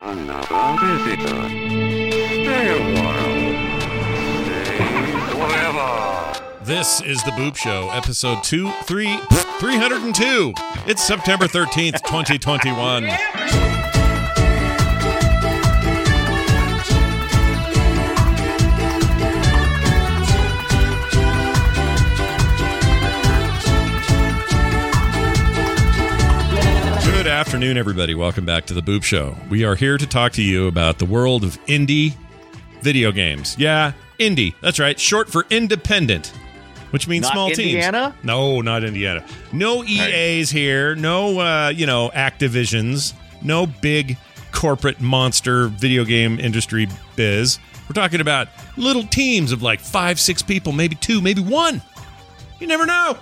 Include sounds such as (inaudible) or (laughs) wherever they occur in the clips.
Another visitor. Stay a while. Stay forever. This is the Boop Show, episode two, three, 302. It's September 13th, 2021. Afternoon, everybody. Welcome back to the Boop Show. We are here to talk to you about the world of indie video games. Yeah, indie. That's right. Short for independent, which means Not small Indiana? teams. No, not Indiana. No EAs here. No, uh, you know, Activisions. No big corporate monster video game industry biz. We're talking about little teams of like five, six people, maybe two, maybe one. You never know.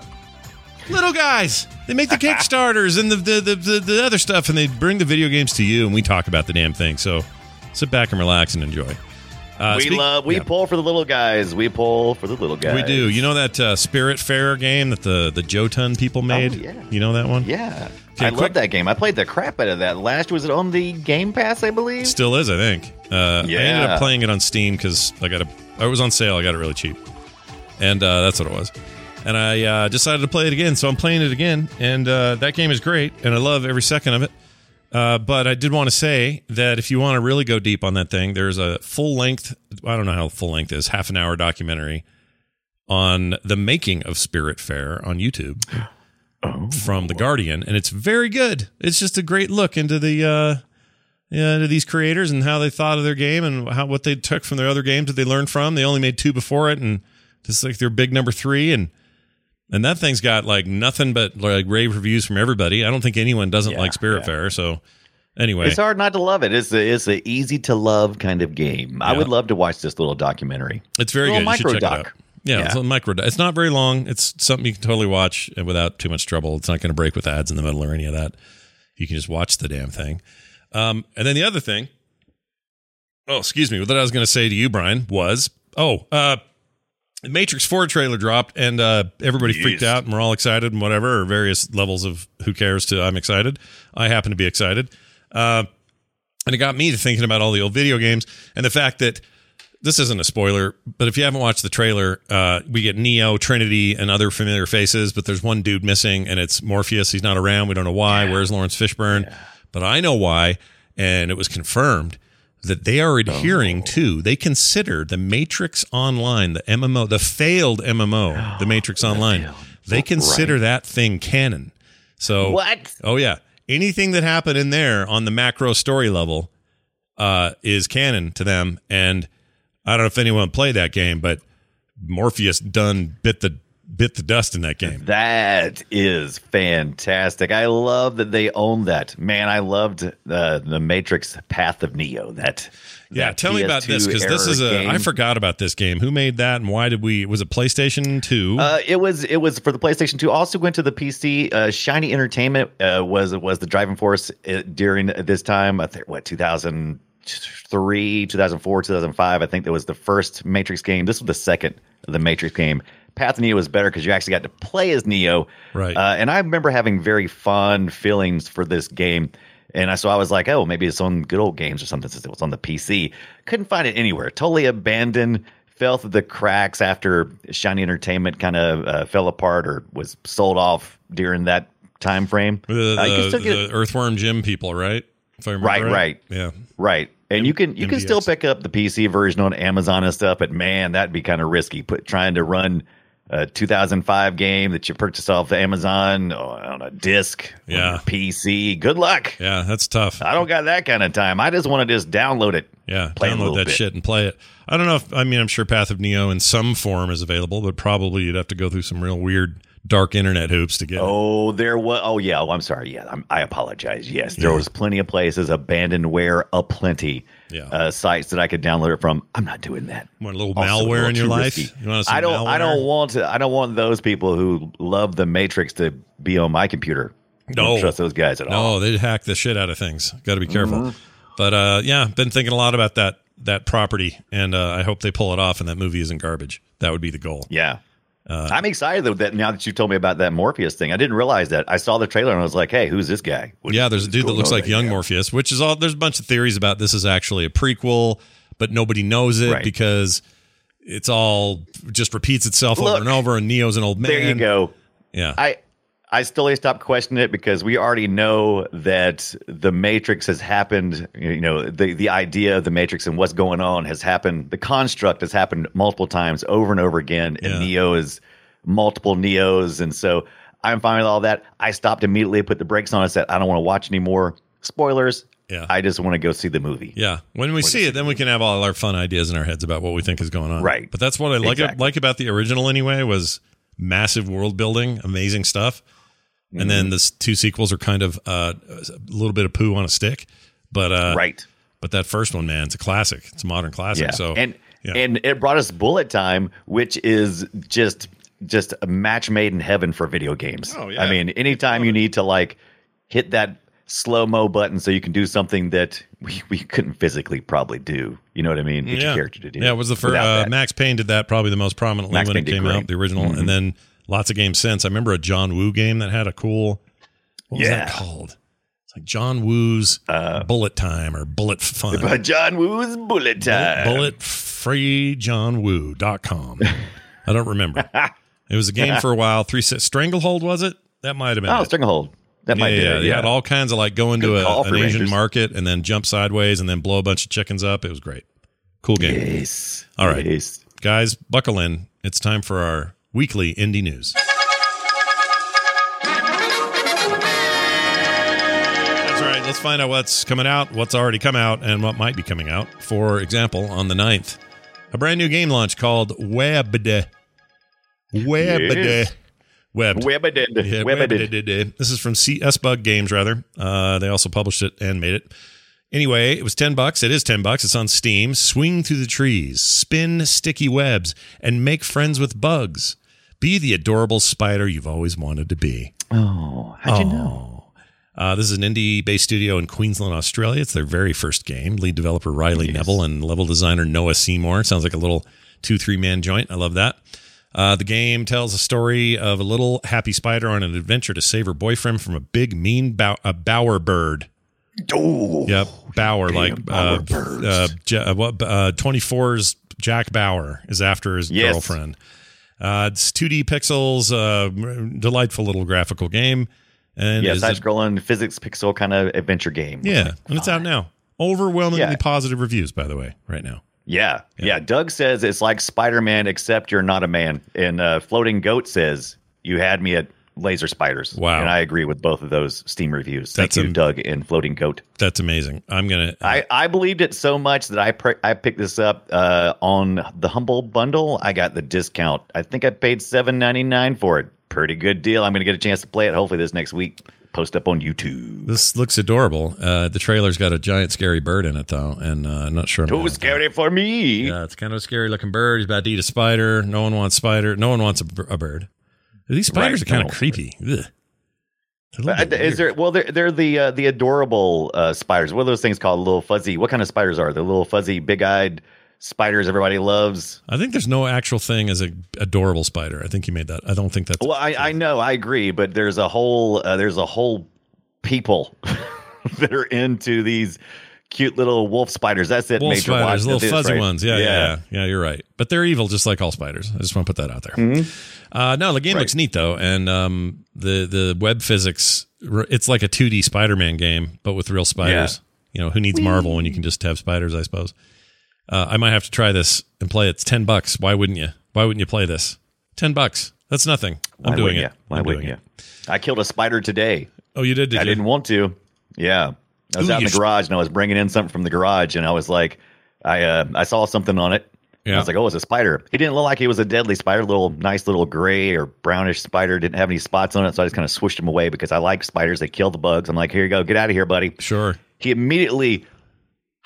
Little guys. They make the (laughs) Kickstarters and the the, the, the the other stuff, and they bring the video games to you, and we talk about the damn thing. So sit back and relax and enjoy. Uh, we speak- love we yeah. pull for the little guys. We pull for the little guys. We do. You know that uh, Spiritfarer game that the the Jotun people made? Oh, yeah. You know that one? Yeah. Okay, I quick- love that game. I played the crap out of that. Last was it on the Game Pass, I believe? Still is, I think. Uh, I ended up playing it on Steam because I got a. I was on sale. I got it really cheap, and uh, that's what it was. And I uh, decided to play it again, so I'm playing it again, and uh, that game is great, and I love every second of it. Uh, but I did want to say that if you want to really go deep on that thing, there's a full length. I don't know how full length is, half an hour documentary on the making of Spiritfarer on YouTube (gasps) from the Guardian, and it's very good. It's just a great look into the uh, yeah, into these creators and how they thought of their game and how what they took from their other games that they learned from. They only made two before it, and this is like their big number three, and and that thing's got like nothing but like rave reviews from everybody. I don't think anyone doesn't Yeah, like Spirit yeah. Fair. So anyway, It's hard not to love it. It's a, it's an easy to love kind of game. I would love to watch this little documentary. It's very good. You should check it micro out. doc. Yeah, Yeah. it's a micro. It's not very long. It's something you can totally watch without too much trouble. It's not going to break with ads in the middle or any of that. You can just watch the damn thing. Um, and then the other thing. Oh, excuse me. What I was going to say to you, Brian, was oh, uh, the Matrix Four trailer dropped, and uh, everybody freaked out, and we're all excited, and whatever, or various levels of who cares to I'm excited. I happen to be excited. Uh, and it got me to thinking about all the old video games and the fact that this isn't a spoiler, but if you haven't watched the trailer, uh, we get Neo, Trinity, and other familiar faces, but there's one dude missing, and it's Morpheus. He's not around. We don't know why. Where's Laurence Fishburne? But I know why, and it was confirmed that they are adhering to. They consider the Matrix Online, the MMO, the failed MMO, (gasps) the Matrix Online. They consider that thing canon. So What? Oh yeah, anything that happened in there on the macro story level uh, is canon to them. And I don't know if anyone played that game, but Morpheus done bit the bit the dust in that game. That is fantastic. I love that they own that. Man, I loved the the Matrix Path of Neo. That Yeah, that tell me about this because this is a. era I forgot about this game. Who made that and why did we? Was it PlayStation Two? Uh, it was it was for the PlayStation 2. Also went to the PC. Uh, Shiny Entertainment uh, was was the driving force uh, during this time. I think what 2003, 2004, 2005. I think that was the first Matrix game. This was the second the Matrix game. Path of Neo was better because you actually got to play as Neo. Right. Uh, and I remember having very fond feelings for this game. And I, so I was like, oh, maybe it's on good old games or something since it was on the PC. Couldn't find it anywhere. Totally abandoned. Fell through the cracks after Shiny Entertainment kind of uh, fell apart or was sold off during that time frame. the, Uh, the- get- the Earthworm Jim people, right? If I remember Right, right. Yeah. Right. And you can you can still pick up the PC version on Amazon and stuff, but man, that'd be kind of risky. Put trying to run a 2005 game that you purchased off Amazon on a disc, Yeah. PC. Good luck. Yeah, that's tough. I don't got that kind of time. I just want to just download it. Yeah, download that bit. shit and play it. I don't know if I mean I'm sure Path of Neo in some form is available, but probably you'd have to go through some real weird dark internet hoops to get. it. Oh, there was. Oh, yeah. Oh, I'm sorry. Yeah, I'm, I apologize. Yes, there Yeah. was plenty of places, abandonware, aplenty. Yeah. Uh, sites that I could download it from. I'm not doing that. Want a little Also, a malware little in your life? You I don't. I don't want to. I don't want those people who love the Matrix to be on my computer. No. don't trust those guys at all. No, they hack the shit out of things. Got to be careful. Mm-hmm. But uh, yeah, been thinking a lot about that that property, and uh, I hope they pull it off, and that movie isn't garbage. That would be the goal. Yeah. Uh, I'm excited though that now that you told me about that Morpheus thing, I didn't realize that. I saw the trailer and I was like, "Hey, who's this guy?" What- yeah, there's a dude that looks like young Yeah. Morpheus, which is all. There's a bunch of theories about this is actually a prequel, but nobody knows it Right. because it's all just repeats itself over and over. And Neo's an old man. There you go. Yeah, I I still stopped questioning it because we already know that the Matrix has happened. You know, the the idea of the Matrix and what's going on has happened. The construct has happened multiple times over and over again, and Neo is multiple Neos, and so I'm fine with all that. I stopped immediately, put the brakes on, and said, I don't want to watch anymore. Spoilers. Yeah. I just want to go see the movie. Yeah, when we see it, then we can have all our fun ideas in our heads about what we think is going on. Right. But that's what I like Exactly. like about the original anyway was massive world building, amazing stuff, and Mm-hmm. then the two sequels are kind of uh, a little bit of poo on a stick. But uh, right. But that first one, man, it's a classic. It's a modern classic. Yeah. So and yeah. and it brought us bullet time, which is just just a match made in heaven for video games. Oh, yeah. I mean, anytime you need to like hit that slow mo button so you can do something that we, we couldn't physically probably do. You know what I mean? Get yeah. your character to do. Yeah, it was the first. Uh. Max Payne did that probably the most prominently Max when Payne it came out, the original, Mhm. and then lots of games since. I remember a John Woo game that had a cool. What was that called? It's like John Woo's Uh, Bullet Time or Bullet Fun. But (laughs) John Woo's bullet time. Bullet free John Woo.com. (laughs) I don't remember. it was a game for a while. Three set Stranglehold was it? That might have been. Oh, it. Stranglehold. That yeah, might be yeah, it. They Yeah. had all kinds of like go into a, an for Asian market and then jump sideways and then blow a bunch of chickens up. It was great. Cool game. Yes. All right. Yes. Guys, buckle in. It's time for our weekly indie news. That's right. Let's find out what's coming out, what's already come out, and what might be coming out. For example, on the 9th, a brand new game launch called Webbed. Webbed. Yes. Webbed. Webbed. Yeah, Webbed. Webbed. This is from CS Bug Games, rather. Uh, they also published it and made it. Anyway, it was 10 bucks. It is 10 bucks. It's on Steam. Swing through the trees, spin sticky webs, and make friends with bugs. Be the adorable spider you've always wanted to be. Oh, how'd you know? Uh, this is an indie based studio in Queensland, Australia. It's their very first game. Lead developer Riley Neville and level designer Noah Seymour. Sounds like a little two, three man joint. I love that. Uh, the game tells a story of a little happy spider on an adventure to save her boyfriend from a big, mean bow- a bower bird. Oh, Yep, Bauer, like Bower uh, birds. uh, uh, uh, 24's Jack Bauer is after his Yes. girlfriend. Uh, it's 2D pixels, uh, delightful little graphical game, and yeah, side scrolling physics pixel kind of adventure game. yeah, and it's out now. Overwhelmingly Yeah. positive reviews, by the way, right now. Yeah, yeah. Doug says it's like Spider Man, except you're not a man. And uh, Floating Goat says you had me at laser spiders. Wow. and I agree with both of those Steam reviews. Thank That's you, am- Doug and Floating Goat. That's amazing. I'm gonna. I, I believed it so much that I pr- I picked this up uh, on the Humble Bundle. I got the discount. I think I paid seven ninety nine for it. Pretty good deal. I'm going to get a chance to play it. Hopefully this next week. Post up on YouTube. this looks adorable. Uh, the trailer's got a giant scary bird in it, though, and uh, I'm not sure. I'm Too scary for me. Yeah, it's kind of a scary looking bird. He's about to eat a spider. No one wants spider. No one wants a, a bird. These spiders Right, are kind of creepy. Ugh. They're a little Uh, bit Is weird. there? Well, they're they're the uh, the adorable uh, spiders. What are those things called? Little fuzzy. What kind of spiders are they? Little fuzzy, big eyed spiders. Everybody loves. I think there's no actual thing as a adorable spider. I think you made that. I don't think that's. Well, I, I know, I agree, but there's a whole uh, there's a whole people (laughs) that are into these cute little wolf spiders. That's it. Wolf Major spiders, little That's fuzzy right? ones. Yeah, yeah, yeah, yeah. You're right. But they're evil, just like all spiders. I just want to put that out there. Mm-hmm. Uh, no, the game Right. looks neat though, and um, the the web physics. It's like a 2D Spider-Man game, but with real spiders. You know, who needs Marvel when you can just have spiders? I suppose. Uh, I might have to try this and play it. It's ten bucks. Why wouldn't you? Why wouldn't you play this? Ten bucks. That's nothing. I'm Why doing it. you? Why I'm wouldn't doing you? it. I killed a spider today. Oh, you did? Did I you? didn't want to. Yeah. I was Ooh, out in the garage and I was bringing in something from the garage and I was like, I uh, I saw something on it I was like, oh, it's a spider. He didn't look like he was a deadly spider, little nice little gray or brownish spider. Didn't have any spots on it, so I just kind of swished him away because I like spiders. They kill the bugs. I'm like, here you go, get out of here, buddy. Sure. He immediately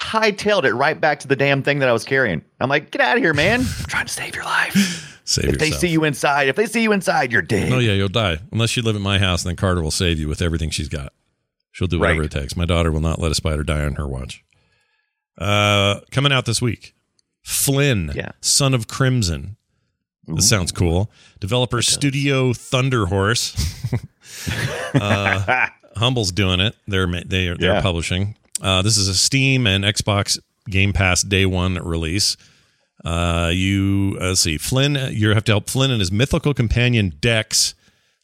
hightailed it right back to the damn thing that I was carrying. I'm like, get out of here, man. (laughs) I'm trying to save your life. Save If they see you inside, if they see you inside, you're dead. Oh yeah, you'll die unless you live at my house. And then Carter will save you with everything she's got. She'll do whatever Right. it takes. My daughter will not let a spider die on her watch. Uh, coming out this week, Flynn, Yeah. Son of Crimson. This sounds cool. Developer Studio Thunder Horse. (laughs) uh, Humble's doing it. They're they are they're Yeah. publishing. Uh, this is a Steam and Xbox Game Pass day one release. Uh, you uh, let's see, Flynn. You have to help Flynn and his mythical companion Dex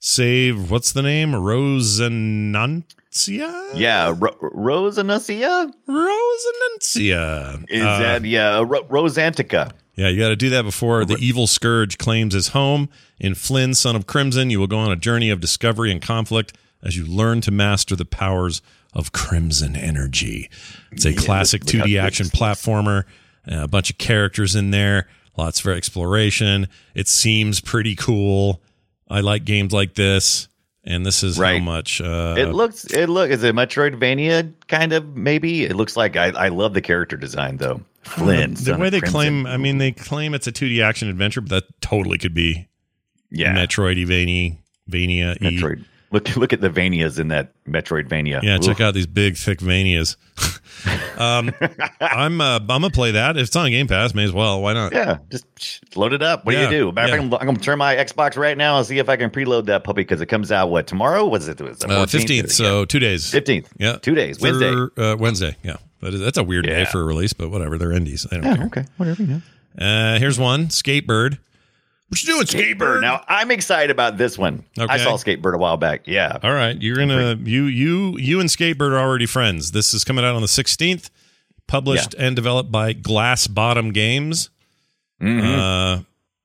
save. What's the name? Rosenancia. yeah, Ro- Rosenacia? Rosenancia. Is Uh, that, yeah, Ro- Rosantica. Yeah, you got to do that before the evil scourge claims his home. In Flynn, Son of Crimson, you will go on a journey of discovery and conflict as you learn to master the powers of Crimson Energy. It's a classic look 2D good action platformer. uh, A bunch of characters in there, lots for exploration. It seems pretty cool. I like games like this, and this is how much. Uh, It looks, it look, is it Metroidvania kind of maybe? It looks like I, I love the character design though. Flynn. (laughs) the son way they Crimson. claim, I mean, they claim it's a 2D action adventure, but that totally could be yeah, Metroidvania, Vania. Metroid. Look, look at the Vanias in that Metroidvania. Yeah, check out these big thick Vanias. (laughs) um, I'm uh, I'm gonna play that. If it's on Game Pass, may as well. Why not? Yeah, just load it up. What Yeah, do you do? Matter of yeah. fact, I'm, I'm to turn my Xbox right now and see if I can preload that puppy because it comes out what tomorrow? Was it? Was it Uh, 15th, so two days. fifteenth. Yeah, two days. Wednesday. Uh, Wednesday. Yeah, but that's a weird day for a release, but whatever. They're indies. I don't Yeah, care. okay, whatever. Yeah. Uh, here's one. Skatebird. What you doing, Skatebird? Now I'm excited about this one. I saw Skatebird a while back. Yeah. All right, you're gonna you you you and Skatebird are already friends. This is coming out on the 16th, published and developed by Glass Bottom Games. Mhm. Uh,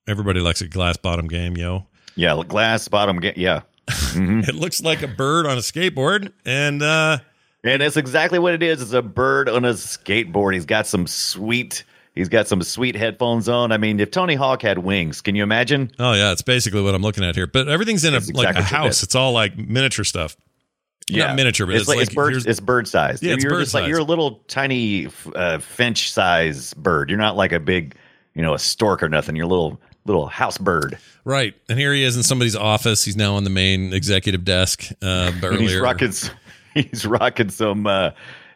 everybody likes a Glass Bottom game, yo. yeah, glass bottom. Ga- yeah, (laughs) It looks like a bird on a skateboard, and uh, and it's exactly what it is. It's a bird on a skateboard. He's got some sweet. He's got some sweet headphones on. I mean, if Tony Hawk had wings, can you imagine? oh yeah, it's basically what I'm looking at here. But everything's in a That's like a it house. It's all like miniature stuff. Not miniature, but it's, it's like, it's bird. It's bird sized. Yeah, it's you're bird just like you're a little tiny uh, finch size bird. You're not like a big, you know, a stork or nothing. You're a little little house bird. Right, and here he is in somebody's office. He's now on the main executive desk. Uh, And he's rocking. (laughs) He's rocking some uh,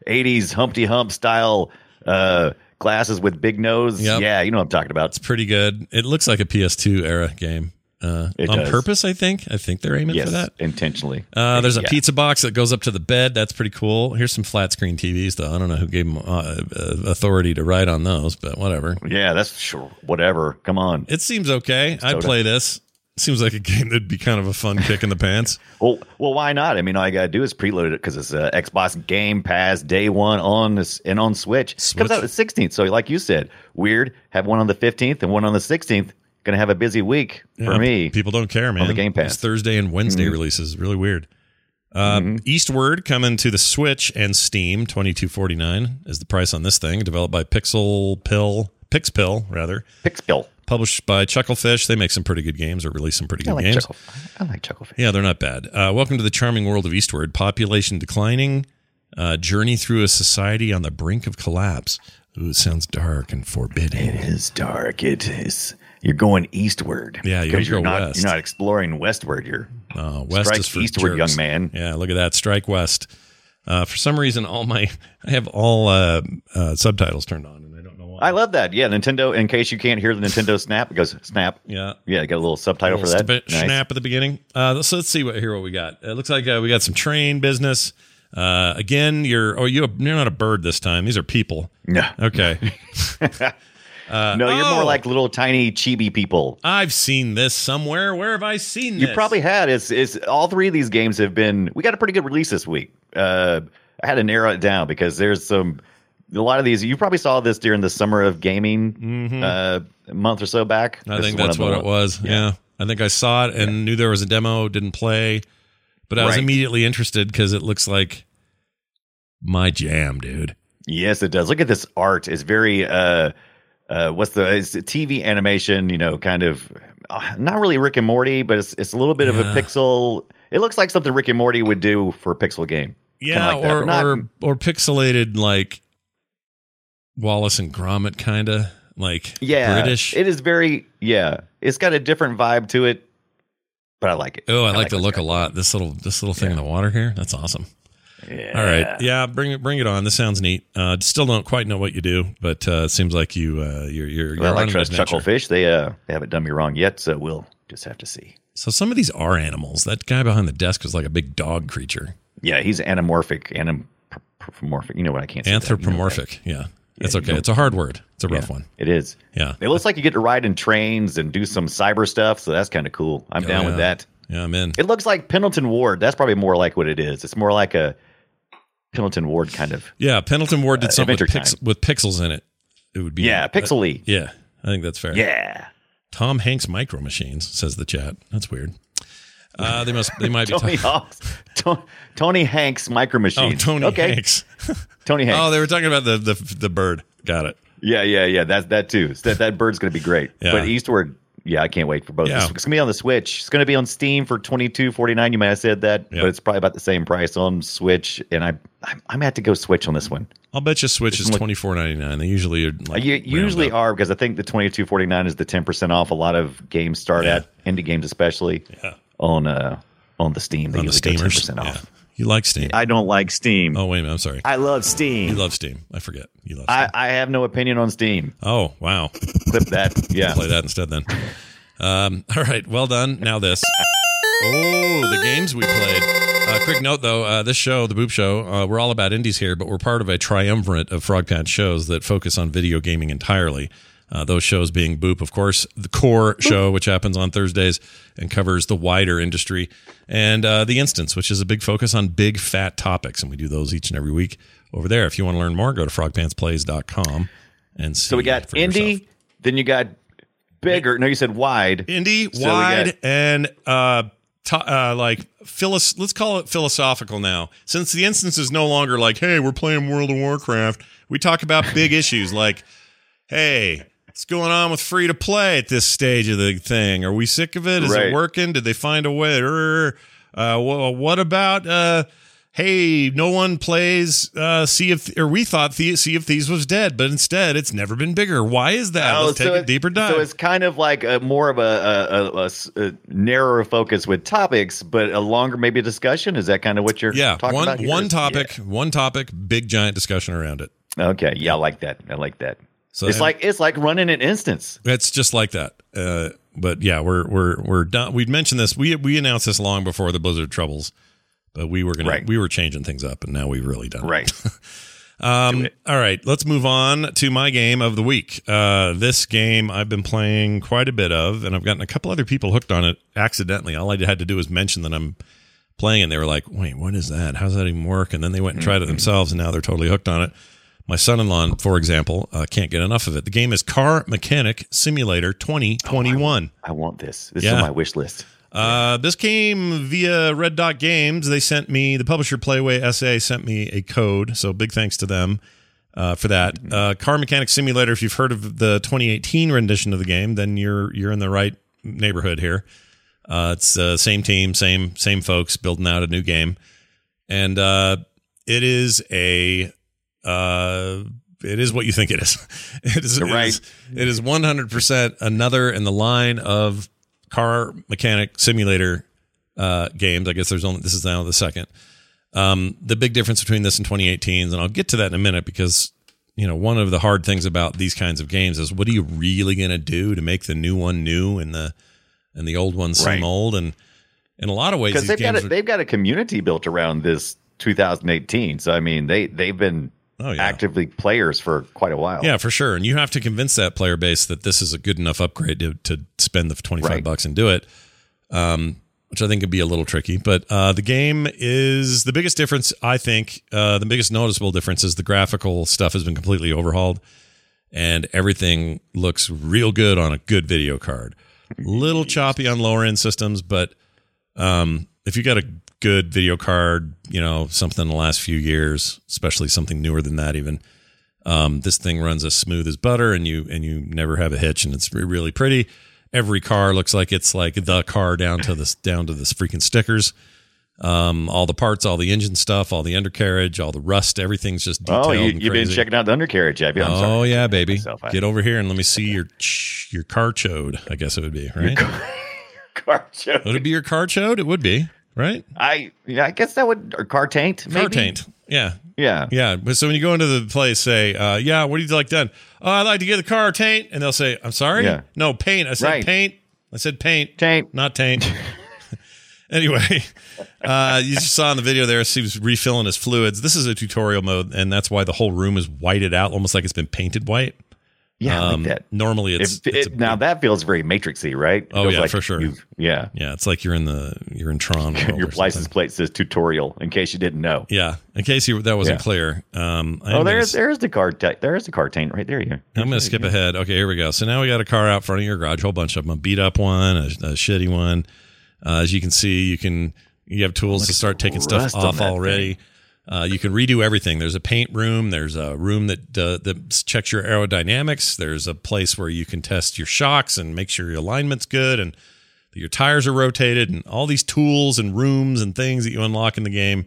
'80s Humpty Hump style uh, glasses with big nose. Yep. Yeah, you know what I'm talking about. It's pretty good. It looks like a PS2 era game. Uh, on does. purpose, I think. I think they're aiming Yes, for that. intentionally. Uh, there's a Yeah. pizza box that goes up to the bed. That's pretty cool. Here's some flat screen TVs, though. I don't know who gave them uh, uh, authority to write on those, but whatever. Yeah, that's sure. Whatever. Come on. It seems okay. I'd play this. Seems like a game that'd be kind of a fun kick in the pants. (laughs) Well, well, why not? I mean, all you gotta do is preload it because it's uh, Xbox Game Pass day one on this and on Switch. Switch. Comes out the 16th. So, like you said, weird. Have one on the 15th and one on the 16th. Gonna have a busy week for Yeah, me. People don't care, man. On the Game Pass. It's Thursday and Wednesday releases. Really weird. Uh, Eastward coming to the Switch and Steam. Twenty two forty nine is the price on this thing. Developed by Pixel Pill, Pixpil rather. Pixpil. Published by Chucklefish. They make some pretty good games or release some pretty I good like games. Chuckle. I like Chucklefish. Yeah, they're not bad. Uh, welcome to the charming world of Eastward. Population declining. Uh, journey through a society on the brink of collapse. Ooh, it sounds dark and forbidding. It is dark. It is. You're going eastward. Yeah, you because you're go not. west. You're not exploring westward. You're Uh, west Strike is for eastward, jerks. young man. Yeah, look at that. Strike west. Uh, for some reason, all my I have all uh, uh, subtitles turned on, I don't know why. I love that. Yeah, Nintendo. In case you can't hear the Nintendo Snap, it goes Snap. yeah. Yeah, got a little subtitle Little for that. sta- snap at the beginning. Uh, so let's see what here what we got. It looks like uh, we got some train business. Uh, again, you're oh you you're not a bird this time. These are people. No, Okay, (laughs) (laughs) no, you're oh. more like little tiny chibi people. I've seen this somewhere. Where have I seen this? You probably had. It's, it's all three of these games have been. We got a pretty good release this week. Uh, I had to narrow it down because there's some. A lot of these you probably saw this during the summer of gaming uh, a month or so back. Mm-hmm. I This think that's of the what it was. Yeah. I think I saw it and knew there was a demo. Didn't play, but I was Right. immediately interested because it looks like my jam, dude. Yes, it does. Look at this art. It's very uh uh, what's the it's TV animation? You know, kind of uh, not really Rick and Morty, but it's it's a little bit of a pixel. It looks like something Rick and Morty would do for a pixel game. Yeah, like or, not- or or pixelated like Wallace and Gromit kind of like Yeah, British. It is very yeah. It's got a different vibe to it, but I like it. oh, I, like the what's look a lot. This little this little thing in the water here. That's awesome. Yeah. All right, yeah, bring it bring it on. This sounds neat. Uh, still don't quite know what you do, but uh, it seems like you uh, you're you're, Well, I you're like on Trust. Chucklefish. They uh they haven't done me wrong yet, so we'll just have to see. So some of these are animals. That guy behind the desk was like a big dog creature. Yeah, he's anamorphic, anamorphic. You know what I can't say. that. You know. Anthropomorphic. Yeah, it's okay. It's a hard word. It's a rough Yeah, one. It is. Yeah. It looks like you get to ride in trains and do some cyber stuff, so that's kind of cool. I'm Oh, down yeah. with that. Yeah, I'm in. It looks like Pendleton Ward. That's probably more like what it is. It's more like a Pendleton Ward kind of. Yeah, Pendleton Ward did Uh, something with, pix- with pixels in it. It would be Yeah, pixely. yeah, I think that's fair. Yeah. Tom Hanks Micro Machines says the chat. That's weird. Uh, they must. They might be. (laughs) Tony Hawk's, To- Tony Hanks Micro oh, Tony okay. Hanks. (laughs) Tony Hanks. Oh, they were talking about the the the bird. Got it. Yeah, yeah, yeah. That's that too. So that that bird's gonna be great. Yeah. But Eastward, yeah, I can't wait for both. Yeah. It's gonna be on the Switch. It's gonna be on Steam for twenty two forty nine. You might have said that, Yeah. but it's probably about the same price on Switch. And I, I'm, I'm gonna have to go Switch on this one. I'll bet you Switch is look- twenty four ninety nine. They usually are. Like you usually up. are because I think the twenty two forty nine is the ten percent off. A lot of games start Yeah. at indie games, especially Yeah. On uh on the Steam. They on the steamers. 10% Yeah. off. You like Steam? I don't like Steam. oh wait a minute. I'm sorry. I love Steam. You love Steam. I forget. You love. I, Steam. I have no opinion on Steam. oh wow. Clip that. (laughs) Yeah. Play that instead then. Um, (laughs) all right. Well done. Now this. Oh, the games we played. Uh, quick note though, uh, this show, the Boop Show, uh, we're all about indies here, but we're part of a triumvirate of Frogpants shows that focus on video gaming entirely. Uh, those shows being Boop, of course, the core show, which happens on Thursdays and covers the wider industry, and uh, The Instance, which is a big focus on big fat topics. And we do those each and every week over there. If you want to learn more, go to frogpantsplays.com and see. So we got indie, then you got bigger. No, you said wide. indie, So wide, got- and uh, to, uh, like philos- Let's call it philosophical now, since the instance is no longer like, "Hey, we're playing World of Warcraft." We talk about big issues like, "Hey." What's going on with free to play at this stage of the thing? Are we sick of it? Is Right. it working? Did they find a way? Uh, wha- what about uh, hey, no one plays uh, Sea of or we thought the- Sea of Thieves was dead, but instead it's never been bigger. Why is that? Let's take a Oh, deeper dive. So it's kind of like a more of a narrower focus with topics, but a longer maybe discussion. Is that kind of what you're yeah, talking one about? here? one topic, one topic, big giant discussion around it. Okay, yeah, I like that. I like that. So it's like it's like running an instance. it's just like that. Uh, but yeah, we're we're we're done. We'd mentioned this. We we announced this long before the Blizzard troubles, but we were gonna Right. we were changing things up, and now we've really done it. Right. (laughs) Um, all right, let's move on to my game of the week. Uh, this game I've been playing quite a bit of, and I've gotten a couple other people hooked on it accidentally. All I had to do was mention that I'm playing, and they were like, "Wait, what is that? How does that even work?" And then they went and tried it themselves, and now they're totally hooked on it. My son-in-law, for example, uh, can't get enough of it. The game is Car Mechanic Simulator 2021. I want this. This Yeah. is on my wish list. Uh, this came via Red Dot Games. They sent me the publisher Playway SA sent me a code, so big thanks to them uh, for that. Uh, Car Mechanic Simulator. If you've heard of the 2018 rendition of the game, then you're you're in the right neighborhood here. Uh, it's uh, same team, same same folks building out a new game, and uh, it is a uh, it is what you think it is. (laughs) is it Right. is- it is 100 percent another in the line of car mechanic simulator uh, games. I guess there's only this is now the second. Um, the big difference between this and 2018's, and I'll get to that in a minute because you know one of the hard things about these kinds of games is what are you really going to do to make the new one new and the and the old one seem Right. old? And in a lot of ways, Because they've got a, are, they've got a community built around this 2018. So I mean, they they've been oh yeah. actively players for quite a while. Yeah, for sure. And you have to convince that player base that this is a good enough upgrade to, to spend the 25 Right. bucks and do it. Um, which I think could be a little tricky. But uh, the game is the biggest difference, I think, uh, the biggest noticeable difference is the graphical stuff has been completely overhauled and everything looks real good on a good video card. Little choppy on lower end systems, but um, if you got a good video card, you know, something in the last few years, especially something newer than that, even, Um, this thing runs as smooth as butter, and you and you never have a hitch, and it's really pretty. Every car looks like it's like the car down to this down to this freaking stickers. Um, all the parts, all the engine stuff, all the undercarriage, all the rust, everything's just detailed. Oh, you, you've been checking out the undercarriage, have you? I'm oh sorry. yeah, baby. Myself, Get over here and let me see your your car chode. I guess it would be right. (laughs) Your car show. Would it be your car chode? It would be right. I yeah, I guess that would or car taint. Car taint. Yeah, Yeah. yeah. But so when you go into the place, say, uh, "Yeah, what do you like done?" Oh, I'd like to get the car taint, and they'll say, "I'm sorry, Yeah. no paint." I said Right. paint. I said paint, Taint. not taint. (laughs) anyway, uh, you just saw in the video there, he was refilling his fluids. This is a tutorial mode, and that's why the whole room is whited out, almost like it's been painted white. Yeah, Um, like that. Normally, it's, If, it's it, a now that feels very matrixy, right? It Oh, yeah, for sure. Yeah. yeah, it's like you're in the you're in Tron. (laughs) Your license plate says tutorial, in case you didn't know. Yeah, in case you that wasn't Yeah. clear. Um, I'm Oh, gonna there's there's the car ta- there's the car taint right there. You. I'm going to skip ahead. Okay, here we go. So now we got a car out front of your garage, a whole bunch of them, a beat up one, a, a shitty one. Uh, as you can see, you can you have tools to start taking stuff off already. Uh, you can redo everything. There's a paint room. There's a room that uh, that checks your aerodynamics. There's a place where you can test your shocks and make sure your alignment's good and that your tires are rotated. And all these tools and rooms and things that you unlock in the game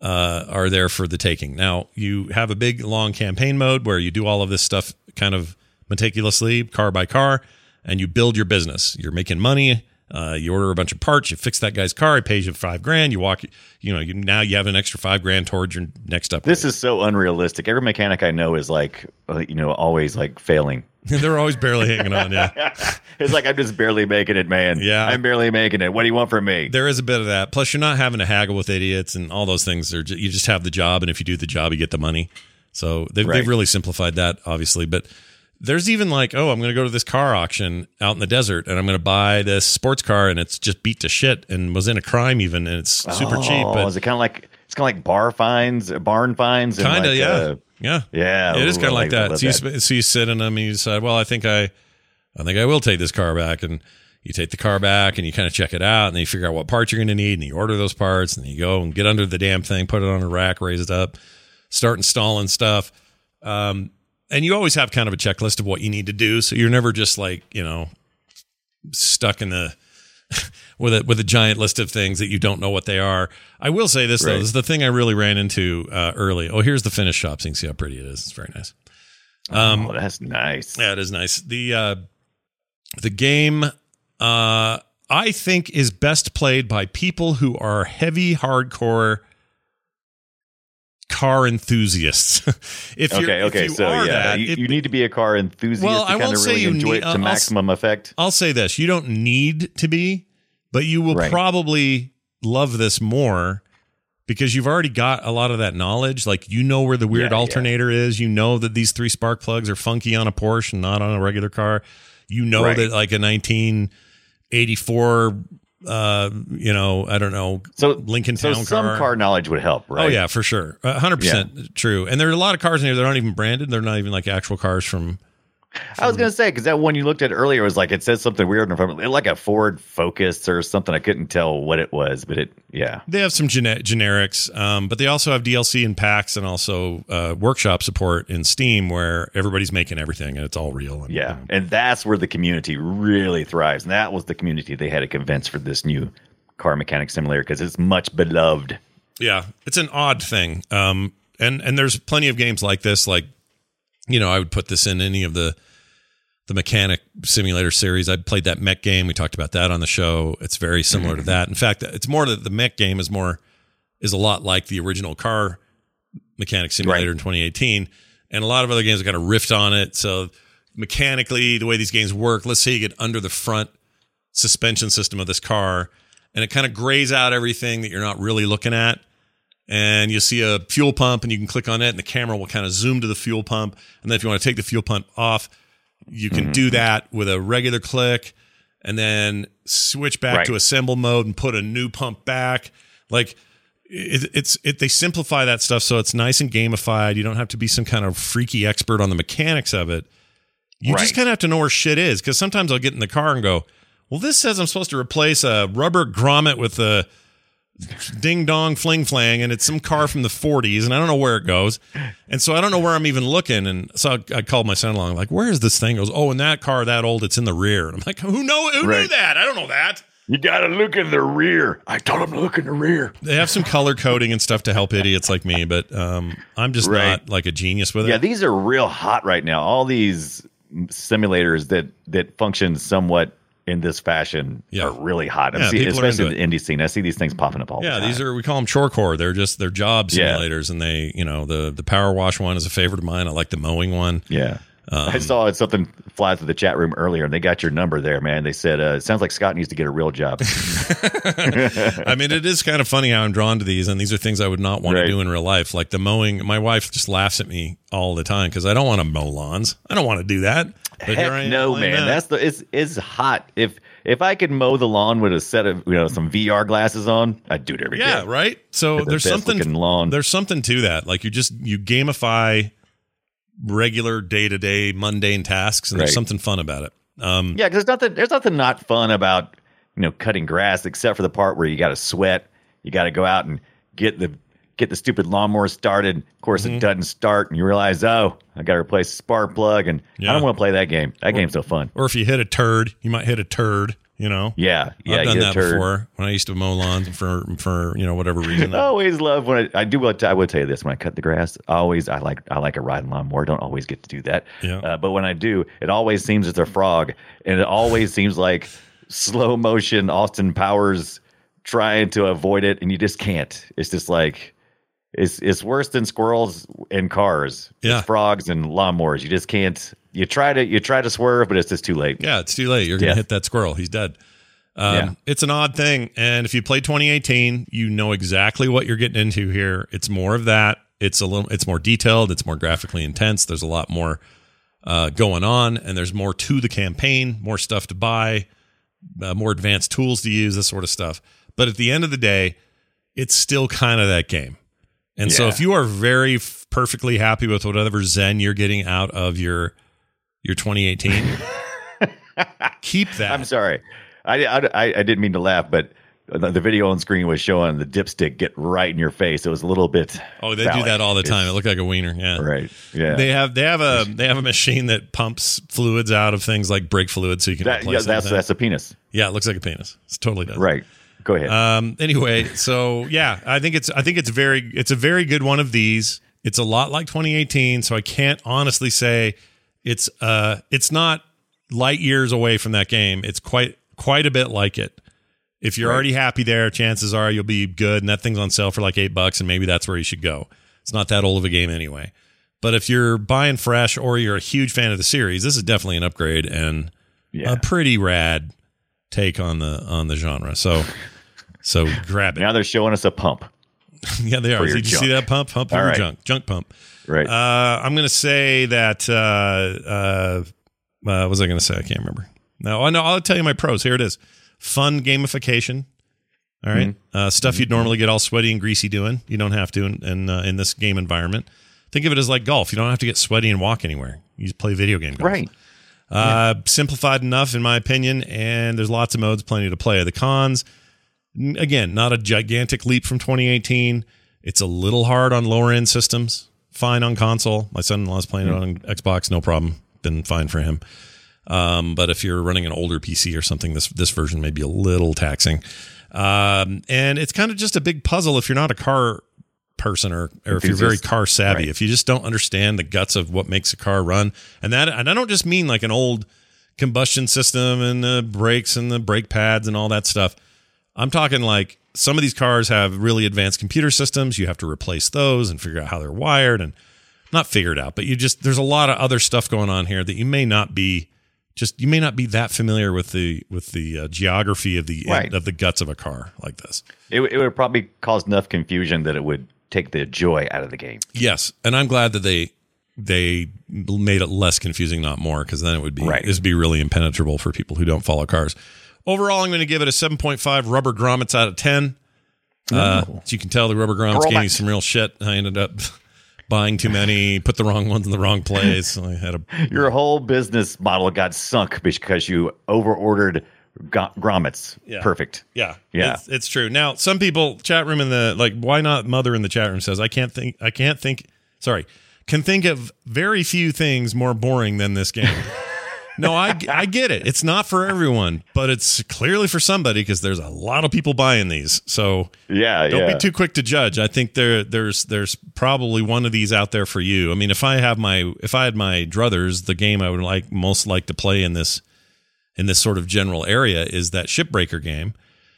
uh, are there for the taking. Now you have a big long campaign mode where you do all of this stuff kind of meticulously, car by car, and you build your business. You're making money. Uh, you order a bunch of parts. You fix that guy's car. He pays you five grand. You walk. You know. You, now you have an extra five grand towards your next up. This is so unrealistic. Every mechanic I know is like, uh, you know, always like failing. (laughs) They're always barely hanging on. Yeah. (laughs) It's like I'm just barely making it, man. Yeah. I'm barely making it. What do you want from me? There is a bit of that. Plus, you're not having to haggle with idiots and all those things. Are you just have the job, and if you do the job, you get the money. So they've, Right. they've really simplified that, obviously. But there's even like, oh, I'm going to go to this car auction out in the desert, and I'm going to buy this sports car, and it's just beat to shit, and was in a crime even, and it's super cheap. Oh, But is it kind of like it's kind of like bar finds, barn finds? kind of, like, yeah, uh, yeah, yeah. it is kind of I like that. So you, so you sit in them, and you decide, well, I think I, I think I will take this car back, and you take the car back, and you kind of check it out, and then you figure out what parts you're going to need, and you order those parts, and you go and get under the damn thing, put it on a rack, raise it up, start installing stuff. Um, and you always have kind of a checklist of what you need to do, so you're never just like you know stuck in the (laughs) with a with a giant list of things that you don't know what they are. I will say this though, this is the thing I really ran into uh, early. Oh, here's the finished shop, so you can see how pretty it is. It's very nice. Um, oh, that's nice. yeah, it is nice. The uh, the game uh, I think is best played by people who are heavy hardcore car enthusiasts. (laughs) if you're, Okay, if you So are yeah, that, you, it- you need to be a car enthusiast Well, to I kind of say really you enjoy need- it to uh, I'll maximum effect. I'll say this: you don't need to be, but you will Right. probably love this more because you've already got a lot of that knowledge. Like you know where the weird Yeah, yeah. alternator is. You know that these three spark plugs are funky on a Porsche and not on a regular car. You know Right. that like a 1984, uh, you know, I don't know, So Lincoln so some car. car knowledge would help, right? Oh yeah, for sure, A hundred percent true. And there are a lot of cars in here that aren't even branded. They're not even like actual cars from. I was gonna say because that one you looked at earlier was like it says something weird in front of it, like a Ford Focus or something. I couldn't tell what it was, but it yeah. They have some gene- generics, um, but they also have DLC and packs and also uh, workshop support in Steam where everybody's making everything and it's all real. And, Yeah, and that's where the community really thrives. And that was the community they had to convince for this new car mechanic simulator because it's much beloved. Yeah, it's an odd thing. Um, and and there's plenty of games like this. Like, you know, I would put this in any of the the mechanic simulator series. I played that mech game. We talked about that on the show. It's very similar to mm-hmm. that. In fact, it's more that the mech game is more is a lot like the original car mechanic simulator Right. in 2018, and a lot of other games have got a rift on it. So mechanically, the way these games work, let's say you get under the front suspension system of this car, and it kind of grays out everything that you're not really looking at and you see a fuel pump and you can click on it and the camera will kind of zoom to the fuel pump. And then if you want to take the fuel pump off you can do mm-hmm. that with a regular click and then switch back Right. to assemble mode and put a new pump back. Like it, it's it they simplify that stuff so it's nice and gamified. You don't have to be some kind of freaky expert on the mechanics of it. You just kind of have to know where shit is because sometimes i'll get in the car and go well this says i'm supposed to replace a rubber grommet with a ding dong fling flang and it's some car from the 40s and i don't know where it goes and so i don't know where i'm even looking and so i, I called my son along like where is this thing He goes oh in that car that old it's in the rear and i'm like who know who knew that i don't know that You got to look in the rear. I told him to look in the rear. they have some color coding and stuff to help idiots like me but um i'm just Right. not like a genius with it Yeah, these are real hot right now. All these simulators that that function somewhat in this fashion Yeah. are really hot. I'm Yeah, are especially in the indie scene. I see these things popping up all yeah the time. these are we call them chorecore they're just they're job Yeah. simulators and they you know the the power wash one is a favorite of mine i like the mowing one Yeah. Um, I saw something fly through the chat room earlier, and they got your number there, man. They said, uh, "It sounds like Scott needs to get a real job." (laughs) I mean, it is kind of funny how I'm drawn to these, and these are things I would not want Right. to do in real life. Like the mowing, my wife just laughs at me all the time because I don't want to mow lawns. I don't want to do that. But Heck no, man. that. That's the it's it's hot. If if I could mow the lawn with a set of you know some VR glasses on, I'd do it every day. yeah, right. So the there's something lawn. there's something to that. Like you just you gamify regular day to day mundane tasks, and there's something fun about it. Um, Yeah, because there's nothing there's nothing not fun about you know cutting grass except for the part where you got to sweat. You got to go out and get the get the stupid lawnmower started. Of course, Mm-hmm. it doesn't start, and you realize, oh, I got to replace the spark plug, and Yeah. I don't want to play that game. That game's so fun. or if you hit a turd, you might hit a turd. You know. Yeah, yeah, I've done that before when I used to mow lawns for for you know whatever reason. (laughs) I always love when I, I do. What I will tell you this: when I cut the grass, I always I like I like a riding lawnmower. Don't always get to do that. Yeah. Uh, but when I do, it always seems it's a frog, and it always seems like slow motion Austin Powers trying to avoid it, and you just can't. It's just like it's it's worse than squirrels and cars. Yeah. It's frogs and lawnmowers. You just can't. You try to you try to swerve, but it's just too late. Yeah, it's too late. You're going to Yeah. hit that squirrel. He's dead. Um, Yeah. It's an odd thing. And if you play 2018, you know exactly what you're getting into here. It's more of that. It's a little, it's more detailed. It's more graphically intense. There's a lot more uh, going on, and there's more to the campaign, more stuff to buy, uh, more advanced tools to use, this sort of stuff. But at the end of the day, it's still kind of that game. And so if you are very f- perfectly happy with whatever Zen you're getting out of your your 2018, (laughs) keep that. I'm sorry. I, I, I, I didn't mean to laugh, but the, the video on screen was showing the dipstick get right in your face. It was a little bit. Oh, they do that all the time. It looked like a wiener. Yeah. Right. Yeah. They have they have a they have a machine that pumps fluids out of things like brake fluid, so you can that, replace yeah, that's that's a penis. yeah, it looks like a penis. It totally does. Right. Go ahead. Um. Anyway, so yeah, I think it's I think it's very it's a very good one of these. It's a lot like 2018, so I can't honestly say it's uh it's not light years away from that game. It's quite quite a bit like it. If you're Right. already happy there, chances are you'll be good, and that thing's on sale for like eight bucks, and maybe that's where you should go. It's not that old of a game anyway. But if you're buying fresh or you're a huge fan of the series, this is definitely an upgrade and yeah. a pretty rad take on the on the genre. So so grab it. now they're showing us a pump. (laughs) yeah, they are. Did you junk. see that pump? Pump your right. junk. Junk pump. Right. Uh, I'm gonna say that. Uh, uh, uh, what was I gonna say? I can't remember. No, I know. I'll tell you my pros. Here it is. Fun gamification. All right. Mm-hmm. Uh, stuff you'd normally get all sweaty and greasy doing. You don't have to in in, uh, in this game environment. Think of it as like golf. You don't have to get sweaty and walk anywhere. You just play video game golf. right. Uh, Simplified enough, in my opinion, and there's lots of modes, plenty to play. The cons, again, not a gigantic leap from 2018. It's a little hard on lower end systems. Fine on console. My son-in-law's playing it on Xbox, no problem. Been fine for him. Um, but if you're running an older PC or something, this this version may be a little taxing. Um, and it's kind of just a big puzzle if you're not a car person or, or if you're very car savvy. Right. If you just don't understand the guts of what makes a car run, and that, and I don't just mean like an old combustion system and the brakes and the brake pads and all that stuff. I'm talking like some of these cars have really advanced computer systems. You have to replace those and figure out how they're wired and not figured out, but you just there's a lot of other stuff going on here that you may not be just you may not be that familiar with the with the uh, geography of the Right. of the guts of a car like this. It, it would probably cause enough confusion that it would take the joy out of the game. Yes, and I'm glad that they they made it less confusing, not more, because then it would be Right. this would be really impenetrable for people who don't follow cars. Overall, I'm going to give it a 7.5 rubber grommets out of 10. Uh, as you can tell, the rubber grommets gave me some real shit. I ended up (laughs) buying too many, put the wrong ones in the wrong place. I had a (laughs) Your whole business model got sunk because you over ordered Go- grommets. Yeah. Perfect. Yeah, Yeah. it's, it's true. Now, some people chat room in the like, why not? Mother in the chat room says, I can't think. I can't think. Sorry, can think of very few things more boring than this game. (laughs) no, I I get it. It's not for everyone, but it's clearly for somebody because there's a lot of people buying these. So Yeah, don't yeah. be too quick to judge. I think there there's there's probably one of these out there for you. I mean, if I have my if I had my druthers, the game I would like most like to play in this in this sort of general area is that shipbreaker game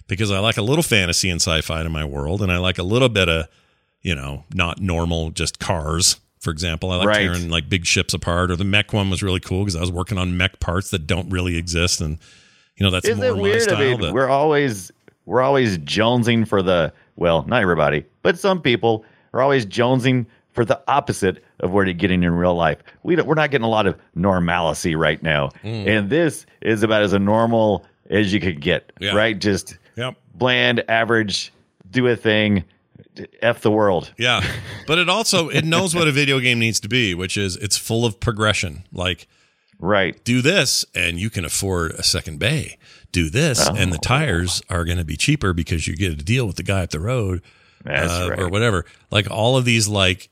because I like a little fantasy and sci-fi in my world and I like a little bit of, you know, not normal just cars. For example, I like Right. tearing like big ships apart or the mech one was really cool because I was working on mech parts that don't really exist and you know that's Isn't more it my weird? style. I mean, but- we're always we're always jonesing for the well, not everybody, but some people are always jonesing for the opposite of what you're getting in real life. We don't, we're not getting a lot of normalcy right now, Mm. and this is about as a normal as you could get. Yeah. Right? Just Yep. bland, average, do a thing, f the world. Yeah. (laughs) But it also it knows what a video game needs to be, which is it's full of progression. Like Right. do this and you can afford a second bay. Do this and the Oh. tires are going to be cheaper because you get a deal with the guy up the road That's uh, right. or whatever. Like all of these like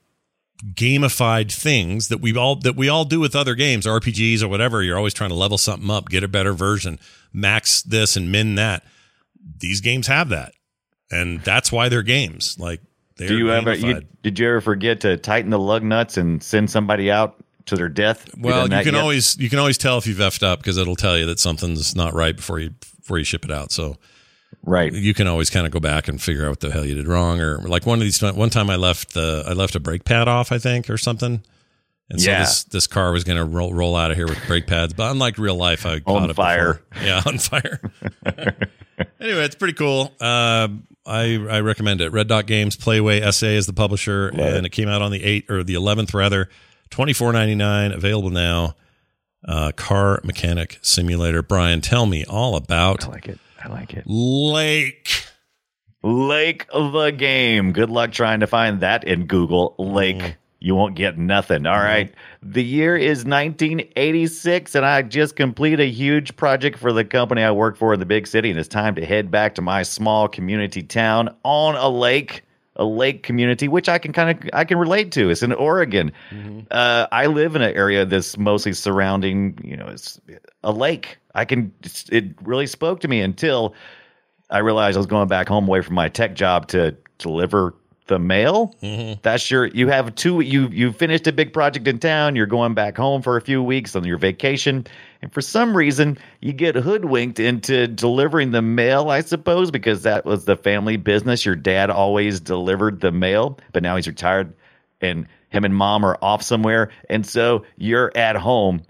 gamified things that we all that we all do with other games, RPGs or whatever. You're always trying to level something up, get a better version, max this and min that. These games have that, and that's why they're games. Like they're Do you ever? You, did you ever forget to tighten the lug nuts and send somebody out to their death? Well, you can yet? always you can always tell if you've effed up because it'll tell you that something's not right before you before you ship it out. So right. you can always kind of go back and figure out what the hell you did wrong. Or like one of these one time I left the I left a brake pad off I think or something. And so Yeah. this this car was going to roll roll out of here with brake pads, but unlike real life, I caught On it fire. before. Yeah, on fire. (laughs) anyway, it's pretty cool. Uh, I I recommend it. Red Dot Games Playway SA is the publisher, Love and it came out on the 8th or the eleventh rather, twenty four ninety nine, available now. Uh, car mechanic simulator. Brian, tell me all about I like it. I like it. Lake. Lake of the game. Good luck trying to find that in Google. Lake. Mm. You won't get nothing. All mm-hmm. right. The year is 1986, and I just completed a huge project for the company I work for in the big city, and it's time to head back to my small community town on a lake. A lake community, which I can kind of I can relate to. It's in Oregon. Uh, I live in an area that's mostly surrounding, you know, it's a lake. I can. It really spoke to me until I realized I was going back home away from my tech job to deliver the mail. That's your you have two you you finished a big project in town, you're going back home for a few weeks on your vacation, and for some reason you get hoodwinked into delivering the mail, I suppose, because that was the family business. Your dad always delivered the mail, but now he's retired and him and mom are off somewhere, and so you're at home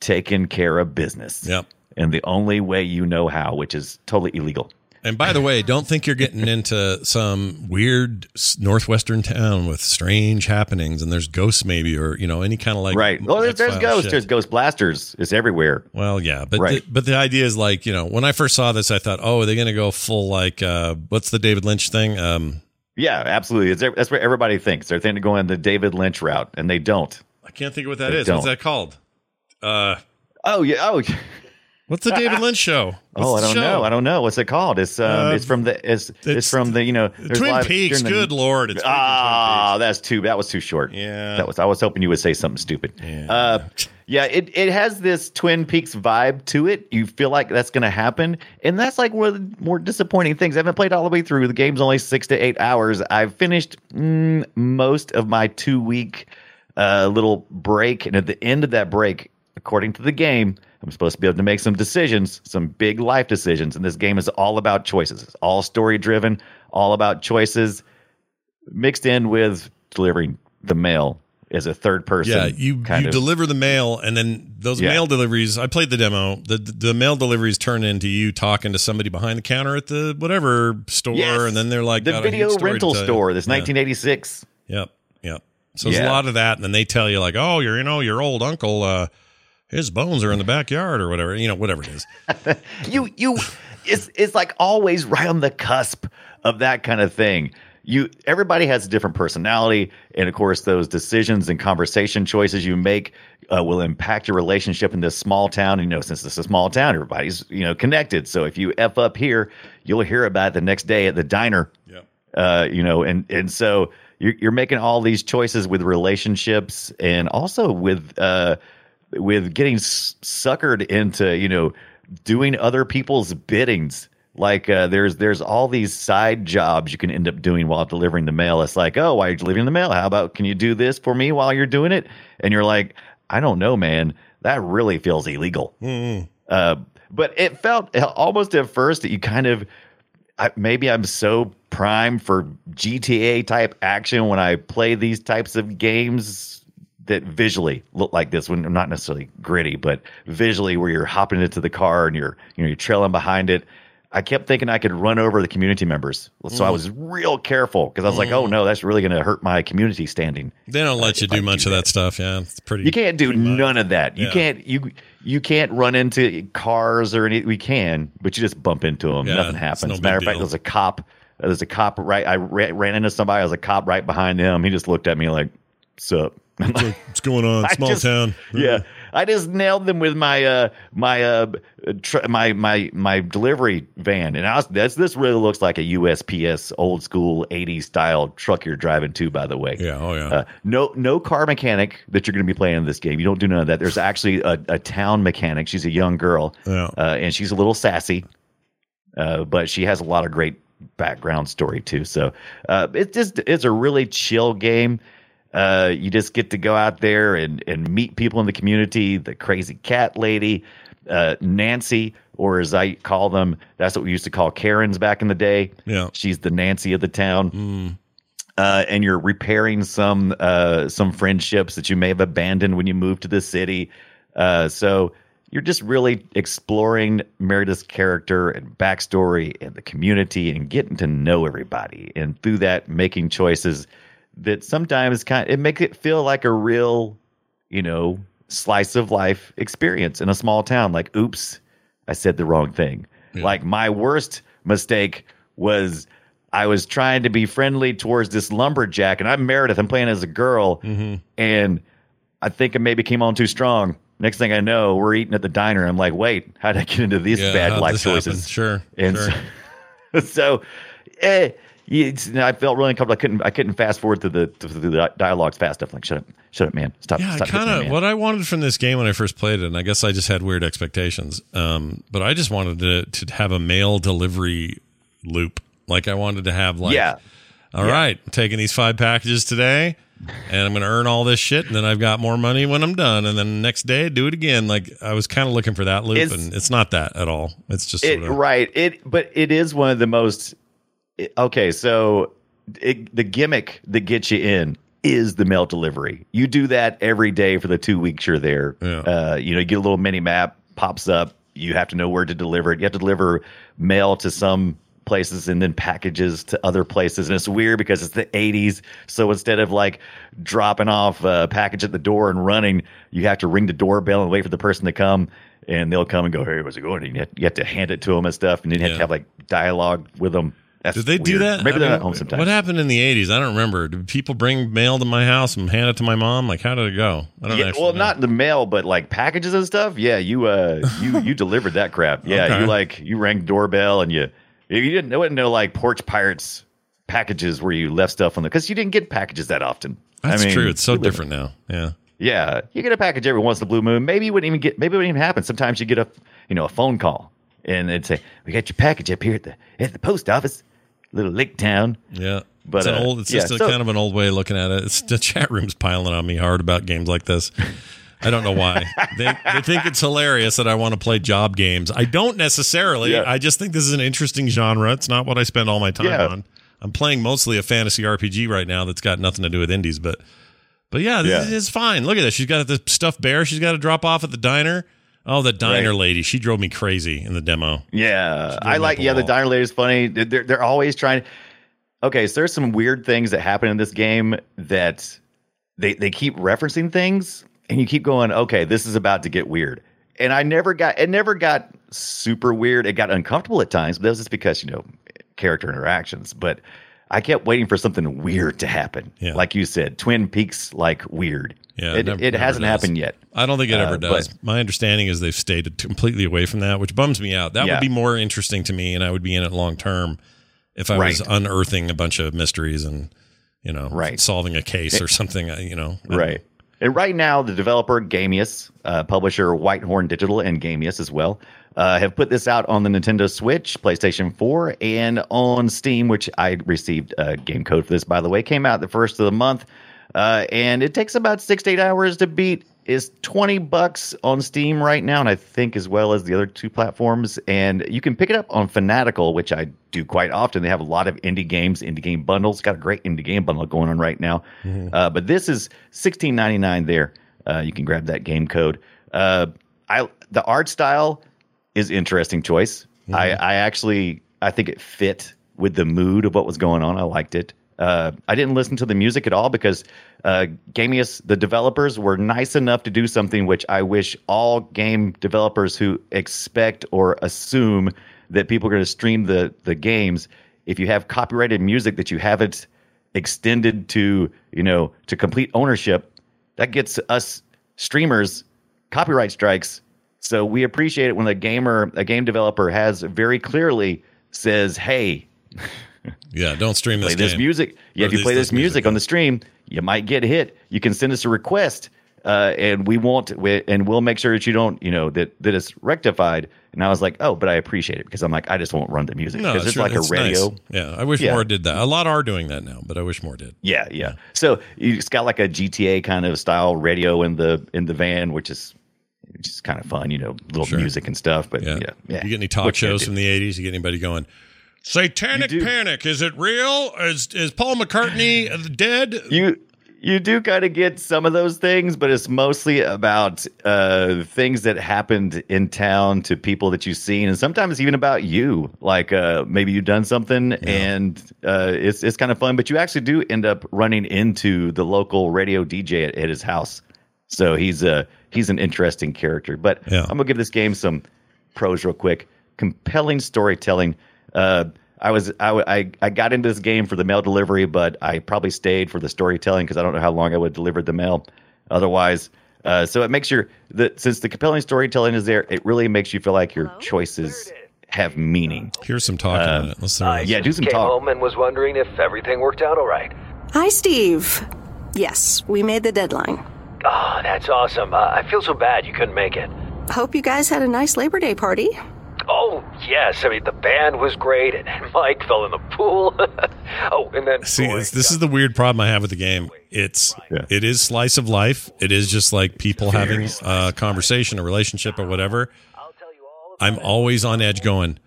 taking care of business. Yep. And the only way you know how, which is totally illegal. And by the way, don't think you're getting into some weird northwestern town with strange happenings and there's ghosts maybe or you know any kind of like right. Well, there's, there's ghosts. shit. There's ghost blasters. It's everywhere. Well, yeah, but Right. the, but the idea is like you know when I first saw this, I thought, oh, are they going to go full like uh, what's the David Lynch thing? Um, Yeah, absolutely. It's, that's what everybody thinks. They're thinking of going the David Lynch route, and they don't. I can't think of what that They is. What's don't. that called? Uh, Oh yeah. Oh. (laughs) what's the David Lynch show? What's oh, I don't know. I don't know. What's it called? It's um. Uh, it's from the. It's, it's it's from the. You know. Twin live- Peaks. the- Good lord, it's Ah, that's too. That was too short. Yeah, That was. I was hoping you would say something stupid. Yeah. Uh, yeah. It it has this Twin Peaks vibe to it. You feel like that's going to happen, and that's like one of the more disappointing things. I haven't played all the way through. The game's only six to eight hours. I've finished mm, most of my two week uh, little break, and at the end of that break, according to the game. I'm supposed to be able to make some decisions, some big life decisions. And this game is all about choices. It's all story driven, all about choices mixed in with delivering the mail as a third person. Yeah, you you of, deliver the mail, and then those Yeah. mail deliveries. I played the demo. The the mail deliveries turn into you talking to somebody behind the counter at the whatever store, Yes. and then they're like the got a huge video rental store. This Yeah. 1986. Yep, yep. So there's a lot of that, and then they tell you like, oh, you're you know your old uncle, uh, his bones are in the backyard or whatever, you know, whatever it is. (laughs) You you it's it's like always right on the cusp of that kind of thing. you everybody has a different personality, and of course, those decisions and conversation choices you make uh, will impact your relationship in this small town. You know, since this is a small town, everybody's you know connected. So if you f up here, you'll hear about it the next day at the diner. Yeah. Uh, you know, and and so you're, you're making all these choices with relationships and also with uh, with getting suckered into you know doing other people's biddings. Like uh, there's there's all these side jobs you can end up doing while delivering the mail. It's like, oh, why are you delivering the mail? How about can you do this for me while you're doing it? And you're like, I don't know, man. That really feels illegal. Uh, but it felt almost at first that you kind of I, maybe I'm so primed for GTA type action when I play these types of games that visually look like this when Not necessarily gritty, but visually where you're hopping into the car and you're you know you're trailing behind it. I kept thinking I could run over the community members, so I mm-hmm. was real careful because I was like, "Oh mm-hmm. no, that's really going to hurt my community standing." They don't let you if I do much do of that stuff. Yeah, it's pretty. You can't do none of that. You Yeah. can't you you can't run into cars or any. We can, but you just bump into them. Yeah, Nothing happens. no Matter of fact, there's a cop. There's a cop right. I ran into somebody. There was a cop right behind him. He just looked at me like, "Sup." (laughs) What's going on? (laughs) Small just- town. yeah, I just nailed them with my uh my uh tr- my my my delivery van, and I was that's this really looks like a USPS old school '80s style truck you're driving to. By the way, Yeah. Oh yeah. uh, no, no car mechanic that you're going to be playing in this game. You don't do none of that. There's actually a, a town mechanic. She's a young girl, Yeah. uh, and she's a little sassy, uh, but she has a lot of great background story too. So uh, it's just it's a really chill game. Uh, you just get to go out there and and meet people in the community. The crazy cat lady, uh, Nancy, or as I call them, that's what we used to call Karens back in the day. Yeah. she's the Nancy of the town uh, and you're repairing some uh, some friendships that you may have abandoned when you moved to the city. Uh, so you're just really exploring Meredith's character and backstory and the community and getting to know everybody, and through that, making choices that sometimes kind it makes it feel like a real, you know, slice of life experience in a small town. Like, oops, I said the wrong thing. Like my worst mistake was I was trying to be friendly towards this lumberjack, and I'm Meredith. I'm playing as a girl, and I think I maybe came on too strong. Next thing I know, we're eating at the diner. I'm like, wait, how did I get into these yeah. bad life this happen? choices? Sure. And sure. so, (laughs) so eh, I felt really uncomfortable. I couldn't, I couldn't fast forward to the to the dialogues fast enough. Like, shut up, shut up, man. Stop. Yeah, kind of what I wanted from this game when I first played it, and I guess I just had weird expectations. Um, but I just wanted to to have a mail delivery loop. Like I wanted to have like, yeah, all right, I'm taking these five packages today, and I'm going to earn all this shit, and then I've got more money when I'm done, and then next day do it again. Like I was kind of looking for that loop, It's- and it's not that at all. It's just it sort of right. It, but it is one of the most. It- okay, so it, the gimmick that gets you in is the mail delivery. You do that every day for the two weeks you're there. Yeah. Uh, you know, you get a little mini map pops up. You have to know where to deliver it. You have to deliver mail to some places and then packages to other places. And it's weird because it's the 80s. So instead of like dropping off a package at the door and running, you have to ring the doorbell and wait for the person to come. And they'll come and go, hey, what's it going? And you have, you have to hand it to them and stuff. And then you have Yeah. to have like dialogue with them. That's Did they do that? Maybe I they're mean, not home sometimes. What happened in the '80s? I don't remember. Did people bring mail to my house and hand it to my mom? Like, how did it go? I don't Yeah, well, know. not the mail, but like packages and stuff. Yeah, you uh, you you (laughs) delivered that crap. Yeah, Okay. you like you rang doorbell and you you didn't it wasn't no like porch pirates packages where you left stuff on the because you didn't get packages that often. That's I mean, true. It's so different now. Yeah. Yeah, you get a package every once in a blue moon. Maybe you wouldn't even get. Maybe it wouldn't even happen. Sometimes you get a you know a phone call and it'd say we got your package up here at the at the post office, little Lake Town. Yeah. But, it's an uh, old. It's yeah, just a so- kind of an old way of looking at it. It's the chat room's piling on me hard about games like this. I don't know why. (laughs) they they think it's hilarious that I want to play job games. I don't necessarily. Yeah. I just think this is an interesting genre. It's not what I spend all my time Yeah. on. I'm playing mostly a fantasy RPG right now that's got nothing to do with indies, but but yeah, this Yeah. is fine. Look at this. She's got the stuffed bear. She's got to drop off at the diner. Oh, the diner Right. lady. She drove me crazy in the demo. Yeah, I like. Yeah, the diner lady's funny. They're they're always trying. Okay, so there's some weird things that happen in this game that they they keep referencing things, and you keep going. Okay, this is about to get weird, and I never got it. Never got super weird. It got uncomfortable at times, but that was just because you know character interactions. But I kept waiting for something weird to happen. Yeah. Like you said, Twin Peaks like weird. Yeah, it, never- it never hasn't does. happened yet. I don't think it ever Uh, does. but- My understanding is they've stayed completely away from that, which bums me out. That Yeah. would be more interesting to me, and I would be in it long term if I was unearthing a bunch of mysteries and you know Right. solving a case or something. uh, You know, Right. And right now, the developer Gamious, uh, publisher Whitethorn Digital, and Gamious as well, uh, have put this out on the Nintendo Switch, PlayStation 4, and on Steam, which I received a game code for this, by the way. Came out the first of the month. Uh, and it takes about six to eight hours to beat. Is 20 bucks on Steam right now, and I think as well as the other two platforms. And you can pick it up on Fanatical, which I do quite often. They have a lot of indie games, indie game bundles. Got a great indie game bundle going on right now. Uh, but this is 16.99 there. Uh, you can grab that game code. Uh, I the art style is interesting choice. I, I actually I think it fit with the mood of what was going on. I liked it. Uh, I didn't listen to the music at all because uh, Gamious, the developers, were nice enough to do something which I wish all game developers who expect or assume that people are going to stream the the games, if you have copyrighted music that you haven't extended to you know to complete ownership, that gets us streamers copyright strikes. So we appreciate it when a gamer, a game developer, has very clearly says, "Hey, Yeah, don't stream this. play this game. music. Yeah, Or if you play this this music music, on the stream, you might get hit. You can send us a request, uh, and we won't, we, and we'll make sure that you don't, you know, that that it's rectified." And I was like, "Oh, but I appreciate it because I'm like, I just won't run the music No, because it's, it's like a radio." nice. Yeah, I wish Yeah. more did that. A lot are doing that now, but I wish more did. Yeah, yeah. So it's got like a GTA kind of style radio in the in the van, which is which is kind of fun, you know, little Sure. music and stuff. But Yeah. yeah, yeah. You get any talk I shows from the '80s? You get anybody going? Satanic panic. Is it real? Is is Paul McCartney (sighs) dead? you you do kind of get some of those things, but it's mostly about uh, things that happened in town to people that you've seen, and sometimes even about you. Like uh, maybe you've done something, and uh, it's it's kind of fun. But you actually do end up running into the local radio DJ at, at his house. So he's a he's an interesting character. But Yeah. I'm gonna give this game some pros real quick. Compelling storytelling. Uh, I was I, I I got into this game for the mail delivery, but I probably stayed for the storytelling because I don't know how long I would have delivered the mail otherwise. Uh, so it makes your that since the compelling storytelling is there, it really makes you feel like your choices have meaning. Here's some talking Uh, on it. Let's I see. Yeah, do some came talk. home and was wondering if everything worked out all right. Hi, Steve. Yes, we made the deadline. Oh, that's awesome. Uh, I feel so bad you couldn't make it. Hope you guys had a nice Labor Day party. Oh, yes. I mean, the band was great, and Mike fell in the pool. (laughs) oh, and then. See, boy, this, this is the weird problem I have with the game. It's Yeah. it is slice of life. It is just like people having a conversation, a relationship, or whatever. I'm always on edge, going,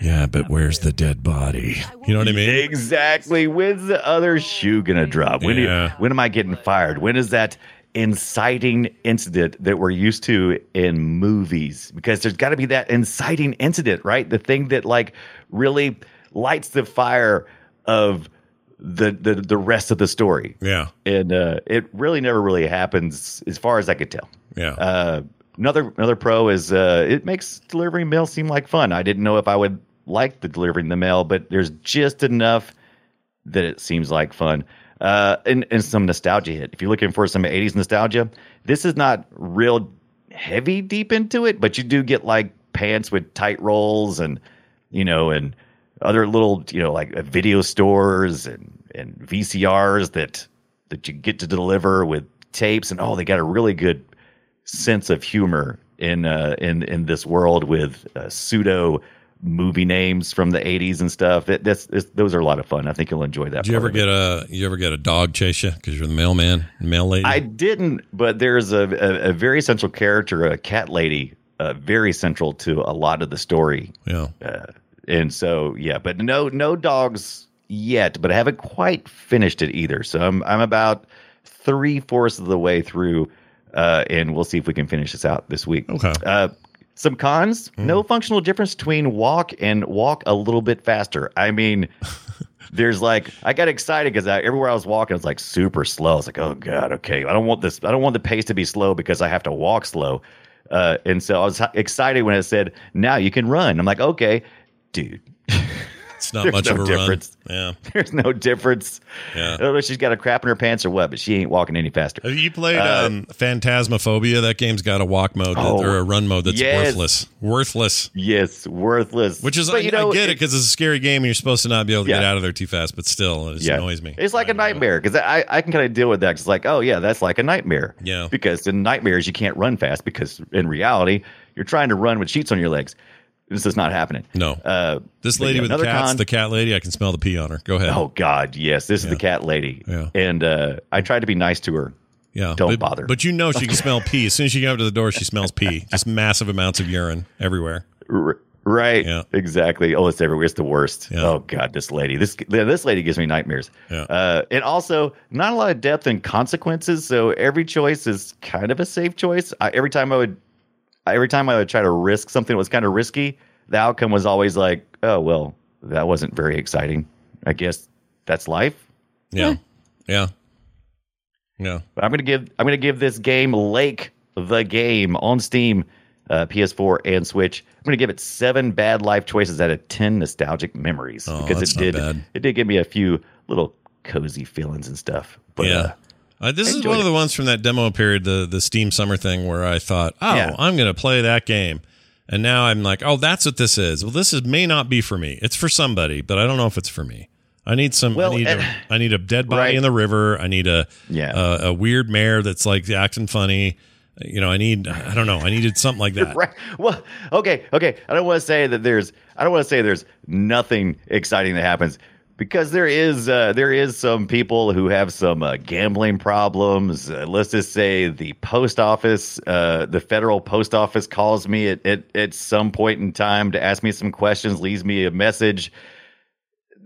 "Yeah, but where's the dead body?" You know what I mean? Exactly. When's the other shoe gonna drop? When do- Yeah. when am I getting fired? When is that inciting incident that we're used to in movies? Because there's got to be that inciting incident, right? The thing that like really lights the fire of the the the rest of the story. Yeah, And uh, it really never really happens, as far as I could tell. yeah. Uh, another another pro is uh, it makes delivering mail seem like fun. I didn't know if I would like the delivering the mail, but there's just enough that it seems like fun. Uh, and, and some nostalgia hit. If you're looking for some 80s nostalgia, this is not real heavy deep into it, but you do get like pants with tight rolls and, you know, and other little, you know, like uh, video stores and, and VCRs that, that you get to deliver with tapes. And oh, they got a really good sense of humor in uh, in in this world with uh, pseudo movie names from the 80s and stuff. It, that's, those are a lot of fun. I think you'll enjoy that. Did you ever part of it. get a you ever get a dog chase you because you're the mailman, mail lady? I didn't, but there's a, a, a very central character, a cat lady, uh, very central to a lot of the story. yeah. Uh, and so, yeah, but no, no dogs yet, but I haven't quite finished it either. So I'm, I'm about three fourths of the way through, uh, and we'll see if we can finish this out this week. Okay. Uh, some cons: no functional difference between walk and walk a little bit faster. I mean, (laughs) there's like I got excited because everywhere I was walking, it's like super slow. I was like, oh god, okay, I don't want this. I don't want the pace to be slow because I have to walk slow. Uh, and so I was excited when it said now you can run. I'm like, okay, dude. It's not There's much no of a difference. run. Yeah. (laughs) There's no difference. Yeah. I don't know if she's got a crap in her pants or what, but she ain't walking any faster. Have you played Uh, um, Phantasmophobia? That game's got a walk mode that, Oh, or a run mode that's yes. worthless. Worthless. Yes, worthless. Which is, but I, you know, I get it because it's a scary game and you're supposed to not be able to get out of there too fast, but still, it just annoys me. It's like a nightmare because I, I can kind of deal with that. It's like, oh yeah, that's like a nightmare. Yeah. Because in nightmares you can't run fast because in reality you're trying to run with sheets on your legs. This is not happening. No. Uh, This lady with the cats, con- the cat lady, I can smell the pee on her. Go ahead. Oh God, yes, this is Yeah. the cat lady. Yeah. And uh, I tried to be nice to her. yeah. don't but, bother. But you know she can (laughs) smell pee. As soon as you get up to the door, she smells pee. Just massive amounts of urine everywhere. R- right. Yeah. Exactly. Oh, it's everywhere. It's the worst. Yeah. Oh God, this lady. This this lady gives me nightmares. Yeah. Uh, and also not a lot of depth and consequences. So every choice is kind of a safe choice. I, every time I would, every time I would try to risk something that was kind of risky, the outcome was always like, oh well, that wasn't very exciting. I guess that's life. Yeah. Yeah. Yeah. But I'm gonna give I'm gonna give this game Lake the game on Steam, uh, PS4 and Switch. I'm gonna give it seven bad life choices out of ten nostalgic memories Oh, because that's it not did bad. it did give me a few little cozy feelings and stuff. But yeah. uh, Uh, this is one of the ones from that demo period, the the Steam Summer thing, where I thought, oh, Yeah. I'm going to play that game, and now I'm like, oh, that's what this is. Well, this is may not be for me. It's for somebody, but I don't know if it's for me. I need some. Well, I need. and- a, I need a dead body Right. in the river. I need a Yeah. a, a weird mare that's like acting funny. You know, I need. I don't know. I needed something like (laughs) that. right. Well, okay, okay. I don't want to say that there's. I don't want to say there's nothing exciting that happens because there is. Uh, there is some people who have some uh, gambling problems. Uh, let's just say the post office, uh, the federal post office, calls me at, at at some point in time to ask me some questions, leaves me a message.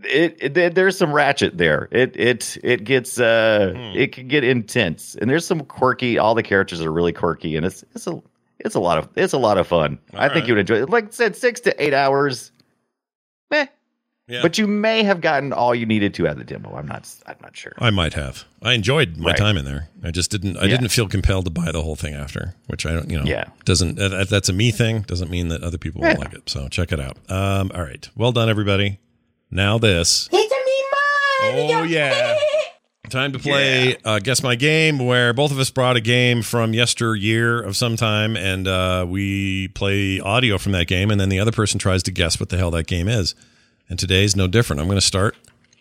It, it there's some ratchet there. It it it gets uh it can get intense, and there's some quirky. All the characters are really quirky, and it's it's a it's a lot of it's a lot of fun. I think you would enjoy it. Like I said, six to eight hours, meh. Yeah. But you may have gotten all you needed to out of the demo. I'm not I'm not sure. I might have. I enjoyed my Right. time in there. I just didn't. I Yeah. didn't feel compelled to buy the whole thing after, which I don't. You know. Yeah. Doesn't that, that's a me thing? Doesn't mean that other people won't Yeah. like it. So check it out. Um. All right. Well done, everybody. Now this. It's a me mine. Oh yeah. Time to play uh, Guess My Game, where both of us brought a game from yesteryear of some time, and uh, we play audio from that game, and then the other person tries to guess what the hell that game is. And today's no different. I'm going to start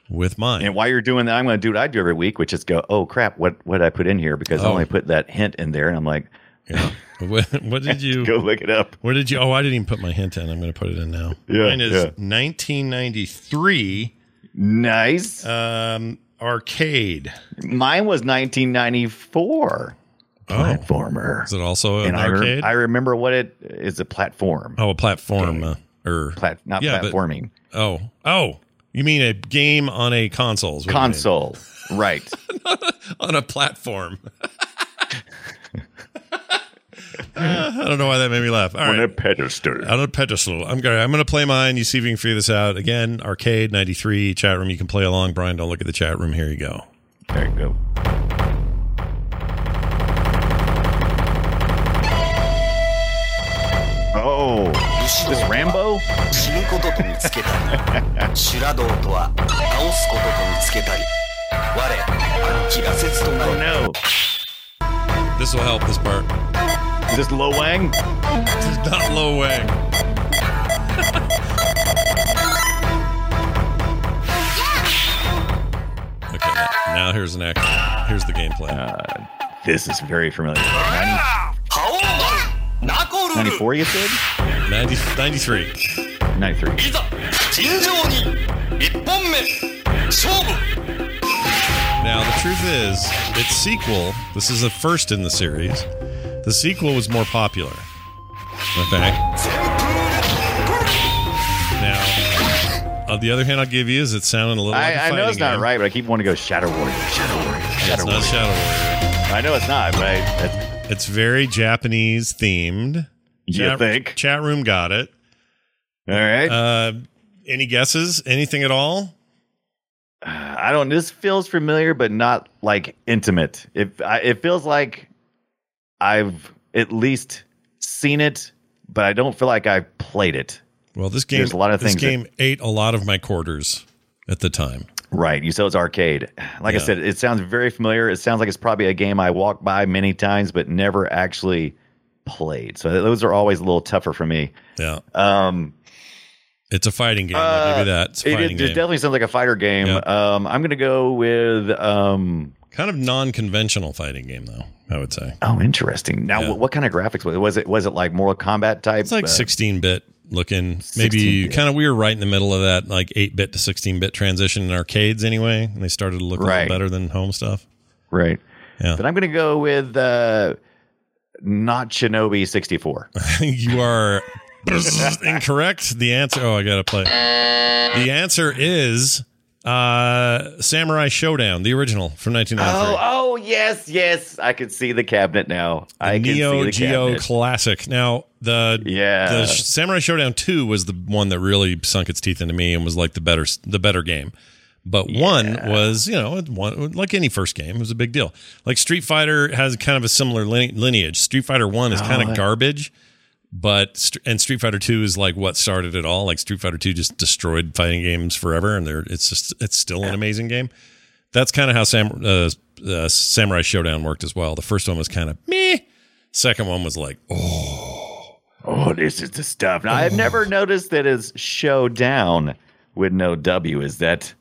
with mine. And while you're doing that, I'm going to do what I do every week, which is go, oh crap, what what did I put in here? Because I Oh. only put that hint in there, and I'm like, Yeah. (laughs) what, what did you? (laughs) go look it up. What did you? Oh, I didn't even put my hint in. I'm going to put it in now. Yeah, Mine is yeah. 1993 Nice. um, arcade. Mine was 1994 Oh, platformer. is it also an and I, re- arcade? I remember what it is a platform. oh, a platform. Uh, or Plat, not Yeah, platforming. Oh, oh, you mean a game on a console? is what you mean. Console. right. (laughs) on a platform. Uh, (laughs) I don't know why that made me laugh. All On a right. pedestal. On a pedestal. I'm going. I'm going to play mine. You see if you can figure this out. Again, arcade '93 chat room. You can play along. Brian, don't look at the chat room. Here you go. There you go. Oh, this Rambo? 死ぬことと見つけたり修羅道とは倒すことと見つけたり我兄貴羅刹とな Oh り no. This will help. This part. Is this Lo Wang? This is not low wang. (laughs) okay. Now, now here's an action. Here's the gameplay. This is very familiar. 90, 覇王丸ナコルル 94, you said? 90, 93. 93. Now, the truth is, its sequel, this is the first in the series, the sequel was more popular. Okay. Now, on the other hand, I'll give you is it sounded a little I, like know it's not game. right, but I keep wanting to go Shadow Warrior. Shadow Warrior. Shadow it's Warrior. not Shadow Warrior. I know it's not, but I, it's very Japanese themed. You Chat, think? Chat room got it. all right. Uh, any guesses? Anything at all? I don't. This feels familiar, but not like intimate. It I, it feels like I've at least seen it, but I don't feel like I've played it. Well, this game, There's a lot of this things that- game ate a lot of my quarters at the time. Right. You said it's arcade. Like Yeah. I said, it sounds very familiar. It sounds like it's probably a game I walked by many times, but never actually played. So those are always a little tougher for me. Yeah, Um, it's a fighting game. I'll give you that. It's a it, fighting it, it definitely sounds like a fighter game. Yeah. Um, I'm going to go with. Um, kind of non-conventional fighting game, though. I would say oh, interesting. Now, Yeah. what, what kind of graphics was it? Was it was it like Mortal Kombat type? it's like uh, 16-bit looking. Maybe 16-bit. kind of we were right in the middle of that, like 8-bit to 16-bit transition in arcades. Anyway, and they started to look a Right. little better than home stuff. Right. Yeah. Then I'm going to go with uh, not Shinobi 64. (laughs) you are (laughs) incorrect. The answer. Oh, I gotta play. The answer is uh Samurai Shodown, the original from 1993. Oh, oh, yes, yes. I can see the cabinet now. I can Neo see the Geo cabinet. classic. Now the Yeah. the Samurai Shodown two was the one that really sunk its teeth into me and was like the better the better game. But one was you know one like any first game it was a big deal. Like Street Fighter has kind of a similar lineage. Street Fighter one is kind of garbage. But and Street Fighter Two is like what started it all. Like Street Fighter Two just destroyed fighting games forever, and they're it's just it's still an amazing game. That's kind of how Sam, uh, uh, Samurai Shodown worked as well. The first one was kind of meh. Second one was like, oh, Oh, this is the stuff. Now, I've never noticed that it's showdown with no W. Is that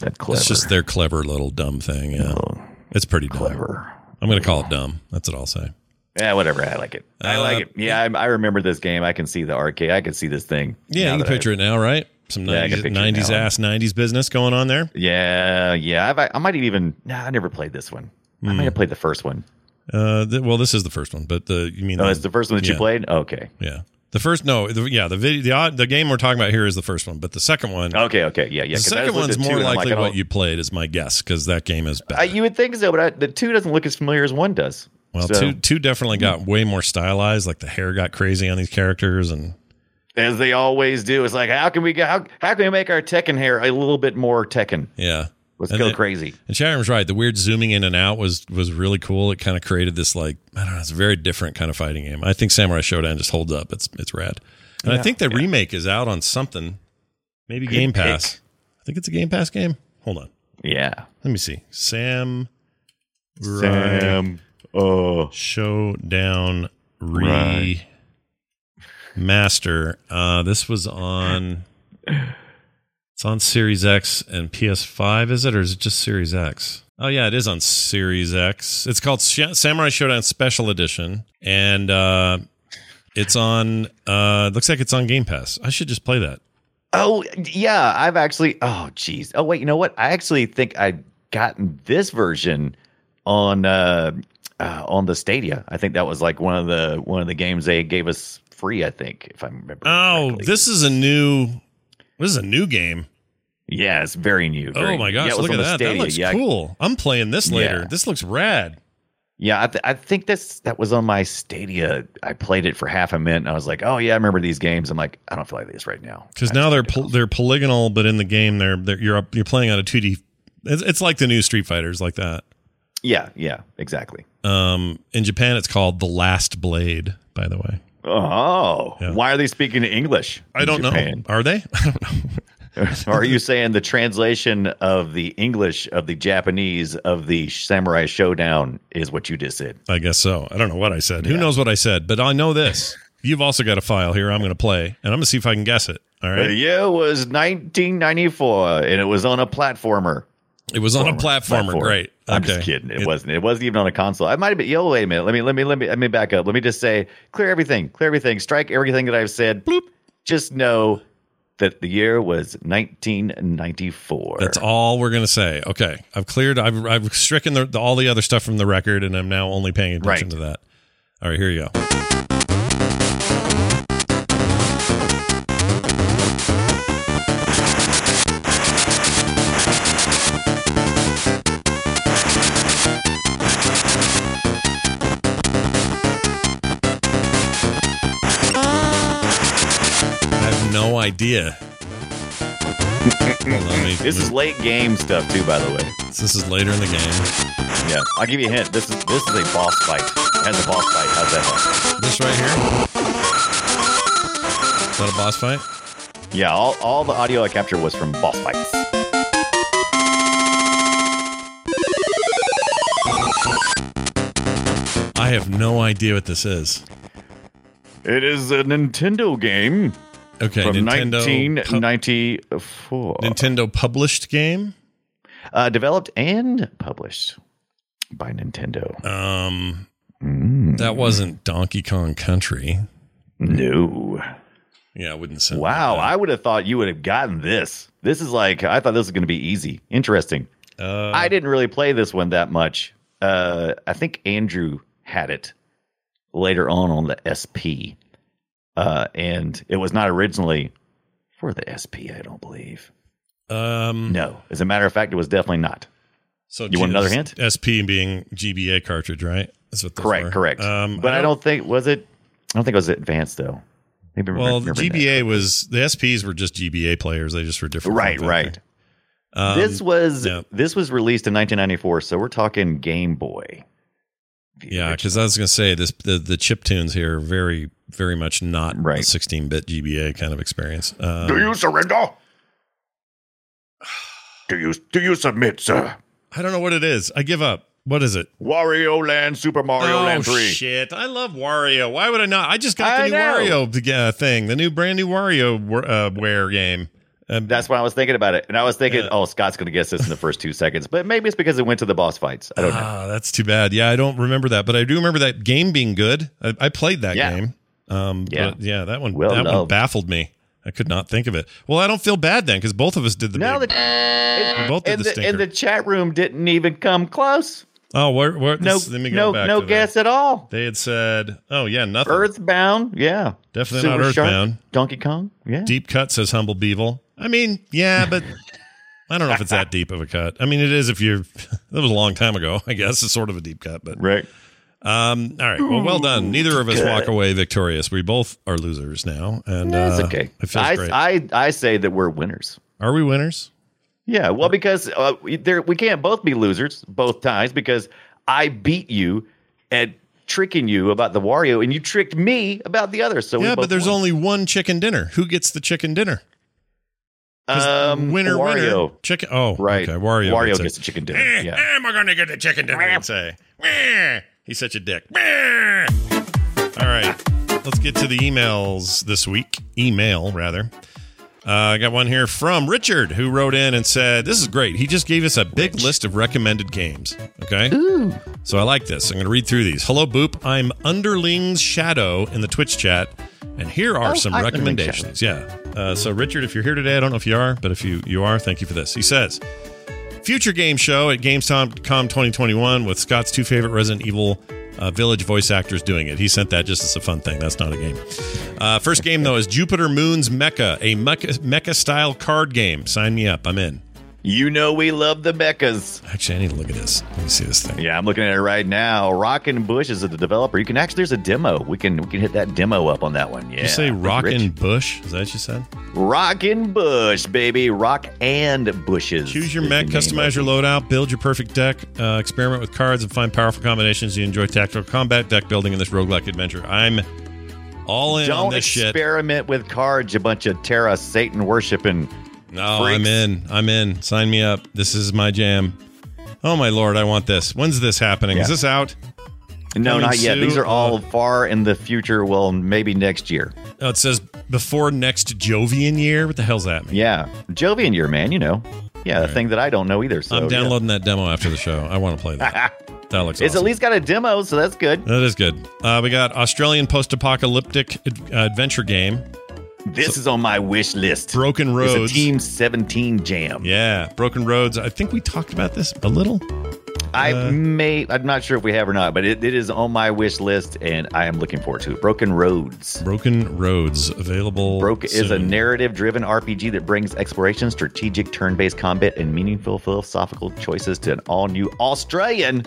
that clever? it's just their clever little dumb thing. Yeah, Oh, it's pretty dumb. clever. I'm gonna call it dumb. That's what I'll say. Yeah, whatever. I like it. I Uh, like it. Yeah, I, I remember this game. I can see the arcade. I can see this thing. Yeah, now you that can I- picture it now, right? Some Yeah, 90s, picture 90s ass 90s business going on there. Yeah, yeah. I've, I might have even. Nah, I never played this one. I Hmm. might have played the first one. Uh, th- well, this is the first one, but the you mean Oh, it's the first one that you played. Okay, Yeah, the first no, the, yeah, the video, the the game we're talking about here is the first one, but the second one, okay, okay. Yeah, yeah. the second one's more likely like, what you played, is my guess, because that game is bad. I, you would think so, but I, the two doesn't look as familiar as one does. well, So- two two definitely got way more stylized. Like the hair got crazy on these characters, and as they always do. It's like, how can we get how, how can we make our Tekken hair a little bit more Tekken? yeah, Let's And go crazy. And Shatterham's right. The weird zooming in and out was was really cool. It kind of created this like I don't know. It's a very different kind of fighting game. I think Samurai Shodown just holds up. It's it's rad. And I think the remake is out on something, maybe Game pick. Pass. I think it's a Game Pass game. Hold on, Yeah. let me see. Sam Sam. Oh. Shodown remaster. Uh, this was on. (laughs) It's on Series X and PS5, is it, or is it just Series X? Oh yeah, it is on Series X. It's called Sh- Samurai Shodown Special Edition, and uh, it's on. Uh, looks like it's on Game Pass. I should just play that. Oh yeah, I've actually. Oh geez. Oh wait, you know what? I actually think I'd gotten this version on uh, uh on the Stadia. I think that was like one of the one of the games they gave us free. I think if I remember. Oh, correctly. this is a new. This is a new game. Yeah, it's very new. very oh my gosh, Yeah, look at that. That looks yeah, cool. I'm playing this later. Yeah. This looks rad. Yeah, I, th- I think this that was on my Stadia. I played it for half a minute, and I was like, "Oh yeah, I remember these games." I'm like, I don't feel like this right now. Because now they're pol- they're polygonal, but in the game they're, they're you're up, you're playing on a 2D. It's, it's like the new Street Fighters, like that. yeah, yeah, exactly. Um, in Japan, it's called the Last Blade. By the way, Oh, Yeah. why are they speaking English? I don't Japan? know. Are they? (laughs) I don't know. or (laughs) are you saying the translation of the English of the Japanese of the Samurai Shodown is what you just said? I guess so. I don't know what I said. Who knows what I said? But I know this. You've also got a file here. I'm going to play, and I'm going to see if I can guess it. All right. The year was 1994, and it was on a platformer. It was on a platformer. Platform. Great. I'm just kidding. It, wasn't. It wasn't even on a console. I might have been. Yo, wait a minute. Let me. Let me. Let me. Let me back up. Let me just say, clear everything. Clear everything. Strike everything that I've said. Bloop. Just know that the year was 1994. That's all we're going to say. Okay. I've cleared. I've I've stricken the, the, all the other stuff from the record, and I'm now only paying attention Right. to that. All right. Here you go. Idea. Me- This is late game stuff too, by the way. this is later in the game. Yeah, I'll give you a hint. This is this is a boss fight. It has a boss fight. How's that? Help? This right here. Is that a boss fight? Yeah, all, all the audio I captured was from boss fights. I have no idea what this is. It is a Nintendo game Okay, from Nintendo. pu- 1994. Nintendo published game. Uh, developed and published by Nintendo. Um, Mm. that wasn't Donkey Kong Country. No. Yeah, I wouldn't say. Wow, I would have thought you would have gotten this. This is like I thought this was going to be easy. Interesting. Uh, I didn't really play this one that much. Uh, I think Andrew had it later on on the SP, uh, and it was not originally for the SP. I don't believe. um, No, as a matter of fact, it was definitely not. So You want another hint? SP being GBA cartridge, right? That's what Correct, were. correct. Um, but I don't think was it. I don't think it was advanced though. Maybe Well, the remembering that. GBA was the SPs were just GBA players. They just were different. Right, right. Um, this was yeah. this was released in 1994, so we're talking Game Boy. The Yeah, because I was going to say this the the chip tunes here are very very much not a Right. 16 bit GBA kind of experience. Um, Do you surrender? Do you do you submit, sir? I don't know what it is. I give up. What is it? Wario Land, Super Mario oh Land 3. shit! I love Wario. Why would I not? I just got the I new know. Wario uh, thing, the new brand new Wario uh, Ware game. Um, That's when I was thinking about it, and I was thinking, Yeah. oh, Scott's going to guess this in the first two seconds, but maybe it's because it went to the boss fights. I don't know. Ah, that's too bad. Yeah, I don't remember that, but I do remember that game being good. I, I played that Yeah. game. Um, Yeah. but yeah, that one Well that one baffled me. I could not think of it. Well, I don't feel bad then because both of us did the. No, big, the, we (laughs) both did and, the the, and the chat room didn't even come close. oh, where, where, No, this- let me go no, back no guess that. at all. They had said, "Oh yeah, nothing." Earthbound, yeah, Definitely not Super Shark, Earthbound. Donkey Kong, yeah. Deep cut says humble beetle. I mean, yeah, but I don't know if it's that deep of a cut. I mean, it is if you're. (laughs) That was a long time ago. I guess it's sort of a deep cut, but Right. um. All right. Well, well done. Neither of us walk away victorious. We both are losers now, and That's uh, okay. It feels I, great. I I say that we're winners. are we winners? Yeah, well, because uh, we- there we can't both be losers both times because I beat you at tricking you about the Wario, and you tricked me about the other. So we yeah, but there's won. only one chicken dinner. Who gets the chicken dinner? Um, winner, Wario. winner, chicken. Oh, Right, Okay, Wario. Wario gets, the chicken dinner. Eh, Yeah. Am I going to get the chicken dinner? And say, "Eh, he's such a dick. Eh." All right, let's get to the emails this week. Email rather. Uh, I got one here from Richard who wrote in and said, "This is great. He just gave us a big list of recommended games. Okay, so I like this. I'm going to read through these. Hello, Boop. I'm Underling's Shadow in the Twitch chat, and here are Oh, some Underling recommendations. Yeah. Uh, so, Richard, if you're here today, I don't know if you are, but if you you are, thank you for this. He says, "Future game show at Gamescom 2021 with Scott's two favorite Resident Evil." Uh, Village voice actors doing it. He sent that just as a fun thing. That's not a game. Uh, first game though is Jupiter Moon's Mecha, a mecha, mecha style card game. Sign me up. I'm in. You know we love the mechas. Actually, I need to look at this. Let me see this thing. Yeah, I'm looking at it right now. Rockin' Bush is the developer. You can actually there's a demo. We can we can hit that demo up on that one. Yeah. Did you say Rockin' Bush? Is that what you said? Rockin' Bush, baby. Rock and bushes. Choose your mech, customize your loadout, build your perfect deck, uh, experiment with cards, and find powerful combinations. You enjoy tactical combat, deck building in this roguelike adventure. I'm all in on Don't this shit. experiment with cards, you bunch of Terra Satan worshiping. No, freaks. I'm in. I'm in. Sign me up. This is my jam. Oh my lord, I want this. When's this happening? Is this out? No, Coming not yet. These are all Oh. far in the future. Well, maybe next year. Oh, it says before next Jovian year. What the hell's that mean? Yeah, Jovian year, man. You know, yeah, the thing that I don't know either. So I'm yeah. downloading that demo after the show. I want to play that. (laughs) That looks It's awesome. at least got a demo, so that's good. that is good. Uh, we got Australian post-apocalyptic ad- uh, adventure game, This is on my wish list. Broken Roads. a Team 17 jam. Yeah, Broken Roads. I think we talked about this a little. I Uh, may, I'm not sure if we have or not, but it, it is on my wish list, and I am looking forward to it. Broken Roads. Broken Roads available. Broke is a narrative-driven RPG that brings exploration, strategic turn-based combat, and meaningful philosophical choices to an all-new Australian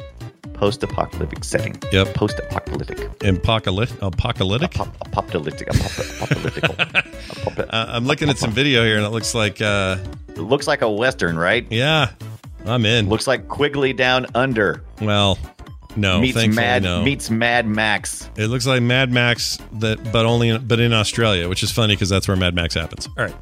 post-apocalyptic setting. Yep. Post-apocalyptic. Apocalyptic. Apocalyptic. Pop, apocalyptic. (laughs) Apocalyptic. Uh, I'm looking at some video here, and it looks like, uh, It looks like a western, right? yeah, I'm in. Looks like Quigley Down Under. Well, No, meets Mad no. meets Mad Max. It looks like Mad Max that, but only in, but in Australia, which is funny because that's where Mad Max happens. All right.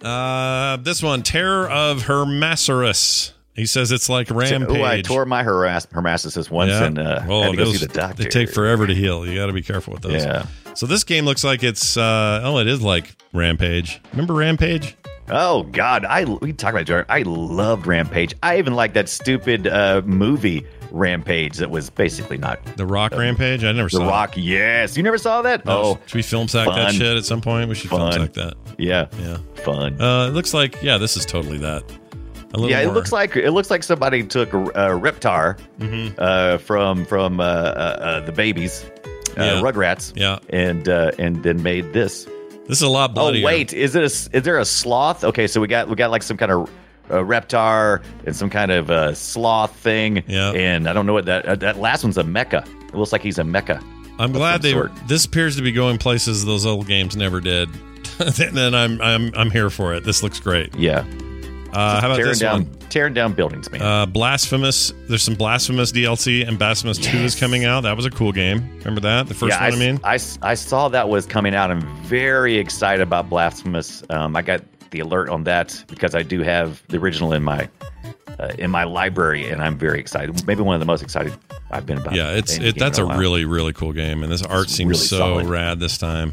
(laughs) uh, this one, Terror of Hemasaurus. He says it's like Rampage. Oh, I tore my harass once Yeah. and uh, Oh, had to go those- see the doctor. They take forever to heal. You got to be careful with those. Yeah. So this game looks like it's uh, oh, it is like Rampage. Remember Rampage? Oh God, I we talk about it, Jordan. I loved Rampage. I even like that stupid uh, movie Rampage that was basically not The Rock Rampage. I never The saw. The Rock. Yes, you never saw that? No, Oh, should we film sack that shit at some point? We should film sack that. yeah, Yeah. fun. Uh, it looks like yeah, this is totally that. Yeah, it looks like it looks like somebody took a, a Reptar Mhm. uh, from from uh, uh, uh, the babies, uh, Yeah. Rugrats, Yeah, and uh, and then made this. This is a lot bloodier. Oh wait, is it a, is there a sloth? Okay, so we got we got like some kind of uh, reptar and some kind of uh, sloth thing. Yeah. and I don't know what that uh, that last one's a mecha. It looks like he's a mecha. I'm glad they. sort. This appears to be going places those old games never did. And (laughs) then I'm I'm I'm here for it. This looks great. Yeah, Uh, how about tearing this down one? tearing down buildings, man. Uh, Blasphemous. There's some Blasphemous DLC, and Blasphemous Two is coming out. That was a cool game. Remember that? The first yeah, one. I, I, mean, I I saw that was coming out. I'm very excited about Blasphemous. Um, I got the alert on that because I do have the original in my uh, in my library, and I'm very excited. Maybe one of the most excited I've been about. yeah, it's it. That's in a really really cool game, and this art seems really so solid. rad this time.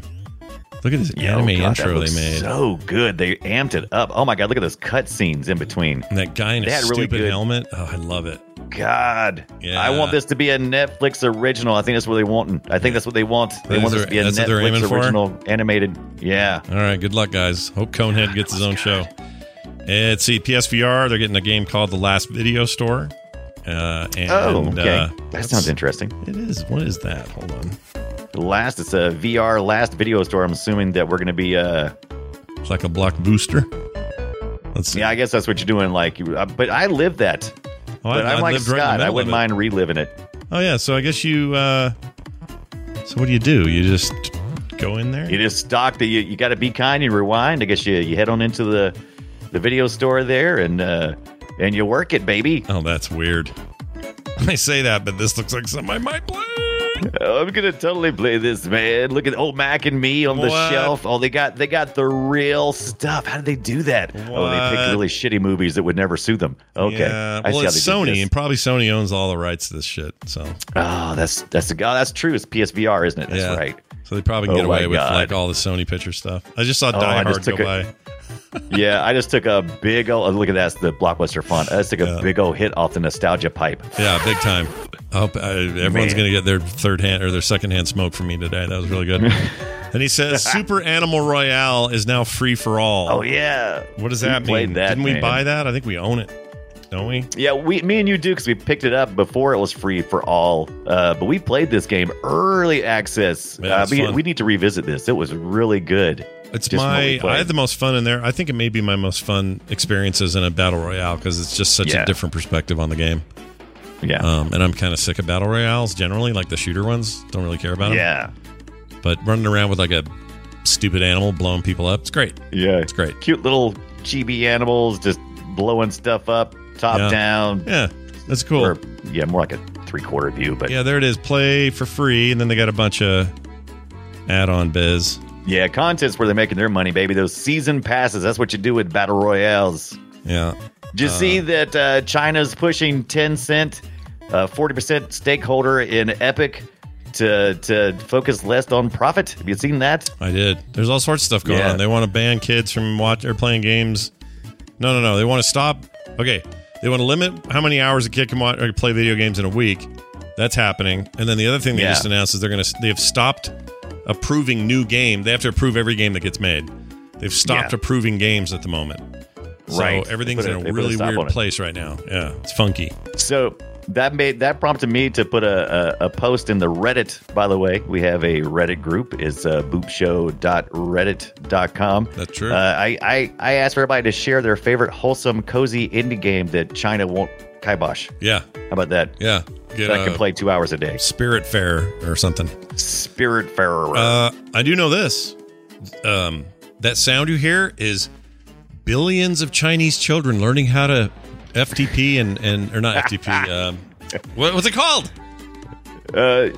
Look at this oh anime God, that intro they made. So good. They amped it up. Oh my god, look at those cut scenes in between. and that guy in a They really stupid good- helmet. Oh, I love it. God. Yeah. I want this to be a Netflix original. I think that's what they want. I think that's what they want. They That want is this to be a their- that's what they're aiming Netflix for? original animated. Yeah. All right, good luck, guys. Hope Conehead gets his own show. And see, PSVR, they're getting a game called The Last Video Store. Uh, and, Oh, okay. uh, that sounds interesting. It is. What is that? Hold on. Last, it's a VR last video store. I'm assuming that we're going to be, uh, It's like a Blockbuster. Let's see. yeah, I guess that's what you're doing. Like, uh, but I lived that. Oh, but I I'm like lived right Scott. I wouldn't mind reliving it. Oh yeah. So I guess you. uh So what do you do? You just go in there. You just stock the, you, you got to be kind and rewind. I guess you, you head on into the, the video store there and, uh, and you work it, baby. Oh, that's weird. (laughs) I say that, but this looks like something I might play. Oh, (laughs) I'm gonna totally play this, man. Look at old Mac and me on the What? shelf. Oh, they got they got the real stuff. How did they do that? Oh, they picked really shitty movies that would never sue them. Okay, Yeah. I Well, see it's Sony, and probably Sony owns all the rights to this shit. So Oh, that's that's the oh, that's true. It's PSVR, isn't it? That's yeah. right. So they probably can Oh get away my with God. like all the Sony picture stuff. I just saw Oh, Die just Hard go a- by. Yeah, I just took a big old oh, look at that. the blockbuster font. I just took a Yeah. big old hit off the nostalgia pipe. Yeah, big time. I hope uh, everyone's going to get their third hand or their second hand smoke from me today. That was really good. (laughs) and he says Super Animal Royale is now free for all. Oh yeah. What does We that mean? that, Didn't we man. buy that? I think we own it. Don't we? Yeah, we, me and you do because we picked it up before it was free for all. Uh, but we played this game early access. Yeah, uh, we, we need to revisit this. It was really good. It's my. I had the most fun in there. I think it may be my most fun experiences in a battle royale because it's just such Yeah. a different perspective on the game. Yeah, Um, and I'm kind of sick of battle royales generally, like the shooter ones. Don't really care about them. yeah, But running around with like a stupid animal blowing people up, it's great. yeah. It's great. Cute little chibi animals just blowing stuff up, top Yeah. down. Yeah, that's cool. Or yeah, more like a three quarter view. But yeah. Yeah, there it is. Play for free, and then they got a bunch of add-on biz. Content's where they're making their money, baby. Those season passes. That's what you do with battle royales. Yeah, Did you see that uh, China's pushing Tencent, uh, 40% stakeholder in Epic, to to focus less on profit? Have you seen that? I did. There's all sorts of stuff going Yeah. on. They want to ban kids from watch or playing games. No, no, no. They want to stop. Okay, they want to limit how many hours a kid can watch or play video games in a week. That's happening. And then the other thing they Yeah. just announced is they're going to they have stopped approving new game. They have to approve every game that gets made. They've stopped Yeah. approving games at the moment. So Right. They everything's a- in a put a really weird place right now. Yeah, it's funky. So that made that prompted me to put a, a, a post in the Reddit. By the way, we have a Reddit group. It's uh, boopshow.reddit.com. That's true. Uh, I, I I asked for everybody to share their favorite wholesome, cozy indie game that China won't kibosh. Yeah, How about that? yeah. Get That I can play two hours a day. Spirit Fair or something. Spiritfarer. Uh, I do know this. Um, that sound you hear is billions of Chinese children learning how to FTP and and or not FTP. (laughs) um, What, what's it called? Uh,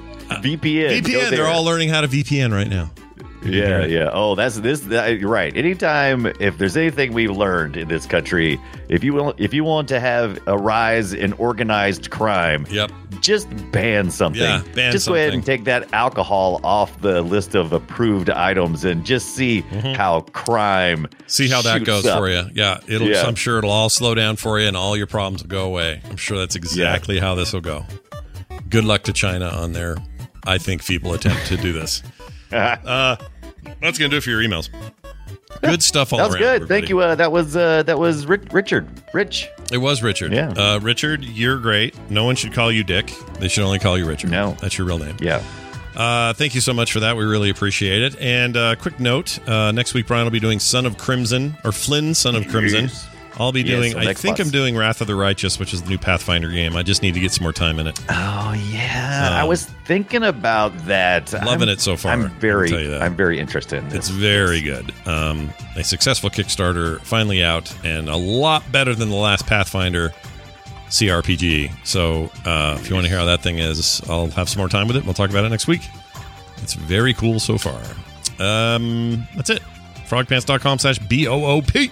VPN. Go VPN. They're all learning how to VPN right now. Yeah, yeah. Oh, that's this. That, right. Anytime, if there's anything we've learned in this country, if you will, if you want to have a rise in organized crime, Yep. just ban something. Yeah, ban just go ahead and take that alcohol off the list of approved items and just see how crime. Mm-hmm. See how that goes up. for you. Yeah, it'll. Yeah. I'm sure it'll all slow down for you, and all your problems will go away. I'm sure that's exactly how this will go. Good luck to China on their, I think, feeble attempt to do this. (laughs) uh, that's gonna do it for your emails. Good stuff all That was around. good. everybody. Thank you. Uh, that was uh, that was Ri- Richard. Rich. It was Richard. Yeah. Uh, Richard, you're great. No one should call you Dick. They should only call you Richard. No. That's your real name. Yeah. Uh, thank you so much for that. We really appreciate it. And uh, quick note: uh, next week, Brian will be doing "Son of Crimson" or Flynn, "Son of Crimson." Yes. I'll be doing. on I think I'm doing "Wrath of the Righteous," which is the new Pathfinder game. I just need to get some more time in it. Oh yeah, I Um, was thinking about that. loving I'm- it so far, I'm very, tell you that. I'm very interested. In. It's very good. Um, a successful Kickstarter finally out, and a lot better than the last Pathfinder CRPG. So, uh, if you want to hear how that thing is, I'll have some more time with it. We'll talk about it next week. It's very cool so far. Um, that's it. Frogpants.com slash B O O P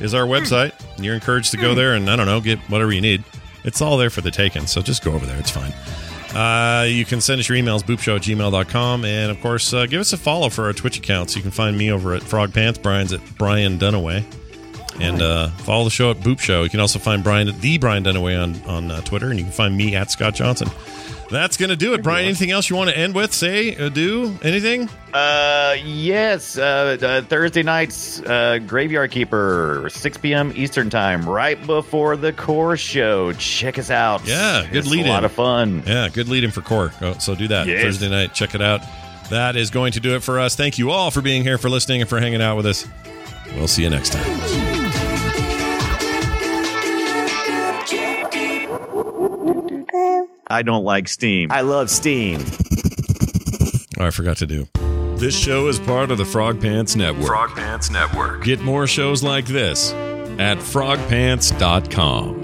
is our website. You're encouraged to go there and, I don't know, get whatever you need. It's all there for the taking, so just go over there. It's fine. Uh, you can send us your emails, boopshow at gmail.com. And of course, uh, give us a follow for our Twitch accounts. You can find me over at Frog Pants. Brian's at Brian Dunaway. And uh, follow the show at Boop Show. You can also find Brian at the Brian Dunaway on, on uh, Twitter. And you can find me at Scott Johnson. That's going to do it. Brian, anything else you want to end with? Say, uh, do, anything? Uh, yes. Uh, uh, Thursday nights, uh, Graveyard Keeper, 6 p.m. Eastern Time, right before the core show. Check us out. Yeah, good it's lead A lot of fun. Yeah, good lead in for Core. Go- So do that Yes. Thursday night. Check it out. That is going to do it for us. Thank you all for being here, for listening, and for hanging out with us. We'll see you next time. I don't like Steam. I love Steam. Oh, I forgot to do. This show is part of the Frog Pants Network. Frog Pants Network. Get more shows like this at frogpants.com.